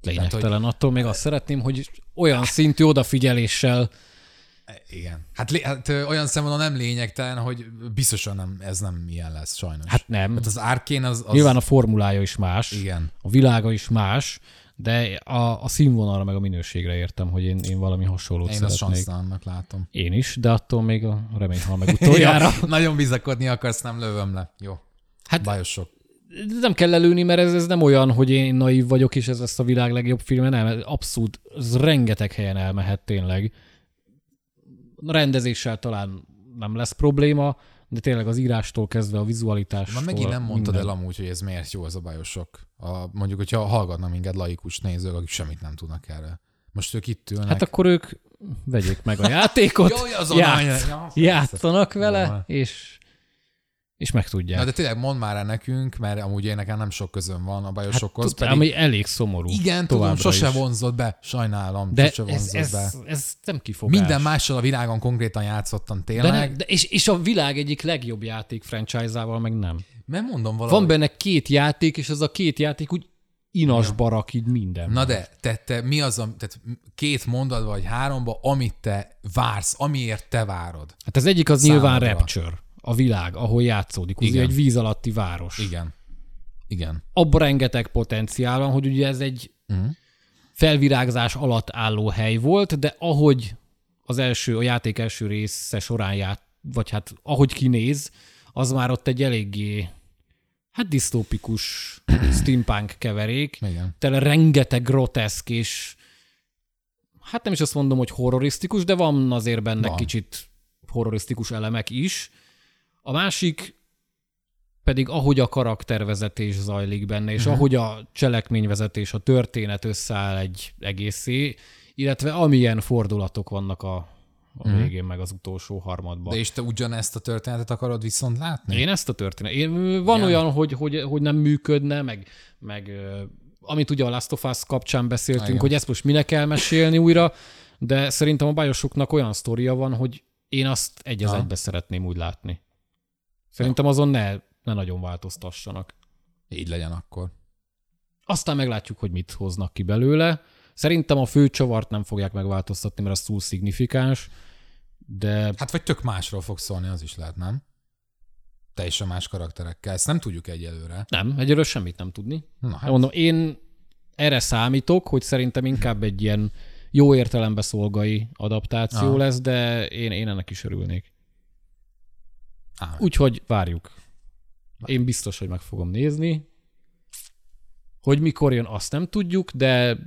Lényegtelen. Attól még azt szeretném, hogy olyan szintű odafigyeléssel Igen. Hát, lé- hát ö, olyan szempontból nem lényegtelen, hogy biztosan nem, ez nem ilyen lesz sajnos. Hát nem. Hát az Arkén az, az... Nyilván a formulája is más, Igen. a világa is más, de a, a színvonalra meg a minőségre értem, hogy én, én valami hasonlót Én azt szeretnék. sansztalannak látom. Én is, de attól még a remény hal meg utoljára. *laughs* Ja, nagyon bizakodni akarsz, nem lövöm le. Jó. Hát- Bajosok. nem kell lelőni, mert ez, ez nem olyan, hogy én naív vagyok, és ez lesz a világ legjobb filme, nem, ez abszolút, ez rengeteg helyen elmehet tényleg. Rendezéssel talán nem lesz probléma, de tényleg az írástól kezdve a vizualitástól. Na megint nem mondtad minden. el amúgy, hogy ez miért jó ez a bajosok. A, mondjuk, hogyha hallgatnak minket laikus nézők, akik semmit nem tudnak erre. Most ők itt ülnek. Hát akkor ők vegyék meg a játékot, *laughs* Jó, azon játsz, játszanak vele, van. és, és megtudják. Na de tényleg mondd már el nekünk, mert amúgy én nekem nem sok közöm van a bajosokhoz. Tud- pedig... Ami elég szomorú. Igen, tudom, sose is. vonzott be, sajnálom, De sose ez, ez, be. ez, nem kifogás. Minden mással a világon konkrétan játszottam De tényleg. nem, de és, és a világ egyik legjobb játék franchise-ával meg nem. Mert mondom valahogy. Van benne két játék, és az a két játék úgy inas barak így minden. Na de, te, te mi az, a, tehát két mondat vagy háromba, amit te vársz, amiért te várod. Hát az egyik az nyilván Számodra. Rapture, a világ, ahol játszódik. Ugye Igen. egy víz alatti város. Igen. Igen. Abban rengeteg potenciál van, hogy ugye ez egy Mhm. felvirágzás alatt álló hely volt, de ahogy az első, a játék első része során ját, vagy hát ahogy kinéz, az már ott egy eléggé hát disztópikus *coughs* steampunk keverék, Igen. tele rengeteg groteszk és hát nem is azt mondom, hogy horrorisztikus, de van azért benne van. kicsit horrorisztikus elemek is. A másik pedig ahogy a karaktervezetés zajlik benne, és uh-huh. ahogy a cselekményvezetés, a történet összeáll egy egészé, illetve amilyen fordulatok vannak a, a uh-huh. végén, meg az utolsó harmadban. De és te ugyanezt a történetet akarod viszont látni? Én ezt a történet. Én, van Igen. olyan, hogy, hogy, hogy nem működne, meg, meg amit ugye a Last of Us kapcsán beszéltünk, Igen. hogy ezt most minek kell mesélni újra, de szerintem a bajosoknak olyan sztoria van, hogy én azt egy az egybe szeretném úgy látni. Szerintem azon ne, ne nagyon változtassanak. Így legyen akkor. Aztán meglátjuk, hogy mit hoznak ki belőle. Szerintem a fő csavart nem fogják megváltoztatni, mert az túl szignifikáns, de Hát vagy tök másról fog szólni, az is lehet, nem? Teljesen más karakterekkel. Ezt nem tudjuk egyelőre. nem, egyelőre semmit nem tudni. Na, Hát. Mondom, én erre számítok, hogy szerintem inkább egy ilyen jó értelembe szolgai adaptáció Aha. lesz, de én, én ennek is örülnék. Úgyhogy várjuk. Én biztos, hogy meg fogom nézni. Hogy mikor jön, azt nem tudjuk, de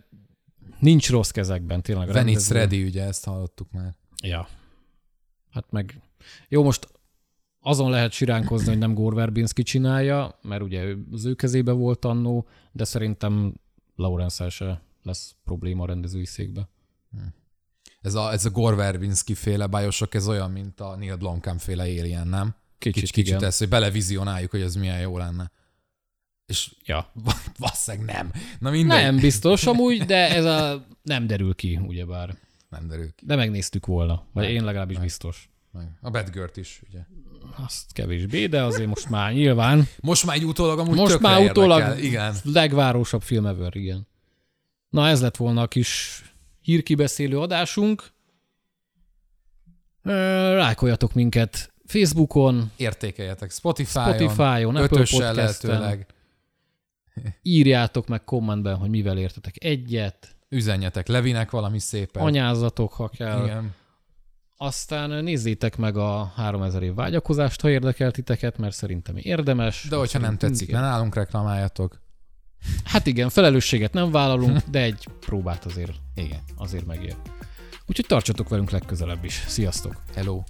nincs rossz kezekben tényleg. When it's ready, ugye ezt hallottuk már. Ja. Hát meg... Jó, most azon lehet siránkozni, hogy nem Gore Verbinski csinálja, mert ugye az ő kezébe volt annó, de szerintem lawrence se lesz probléma a rendezői székbe. Ez a, ez a Gore Verbinski féle bajosok, ez olyan, mint a Neil Blomkamp féle Alien, nem? Kicsit, Kicsit, kicsit igen. ez, hogy belevizionáljuk, hogy ez milyen jó lenne. És Ja. *laughs* valószínűleg nem. Na mindegy. Nem biztos amúgy, de ez a nem derül ki, ugyebár. Nem derül ki. De megnéztük volna. Vagy én legalábbis meg. biztos. Meg. A Badgert is, ugye. Azt kevésbé, de azért most már nyilván. Most már egy utólag amúgy Most már utólag. Igen. legvárosabb film ever, igen. Na ez lett volna a kis hírkibeszélő adásunk. Ö, Lájkoljatok minket Facebookon, Értékeljetek Spotify-on, Spotify-on, Apple Podcast-en. lehetőleg. írjátok meg kommentben, hogy mivel értetek egyet, Üzenjetek Levinek valami szépen. anyázzatok, ha kell. Igen. Aztán nézzétek meg a 3000 év vágyakozást, ha érdekel titeket, mert szerintem érdemes. De hogyha nem tetszik, ne nálunk reklamáljatok. Hát igen, felelősséget nem vállalunk, de egy próbát azért, Igen. azért megér. Úgyhogy tartsatok velünk legközelebb is. Sziasztok! Hello.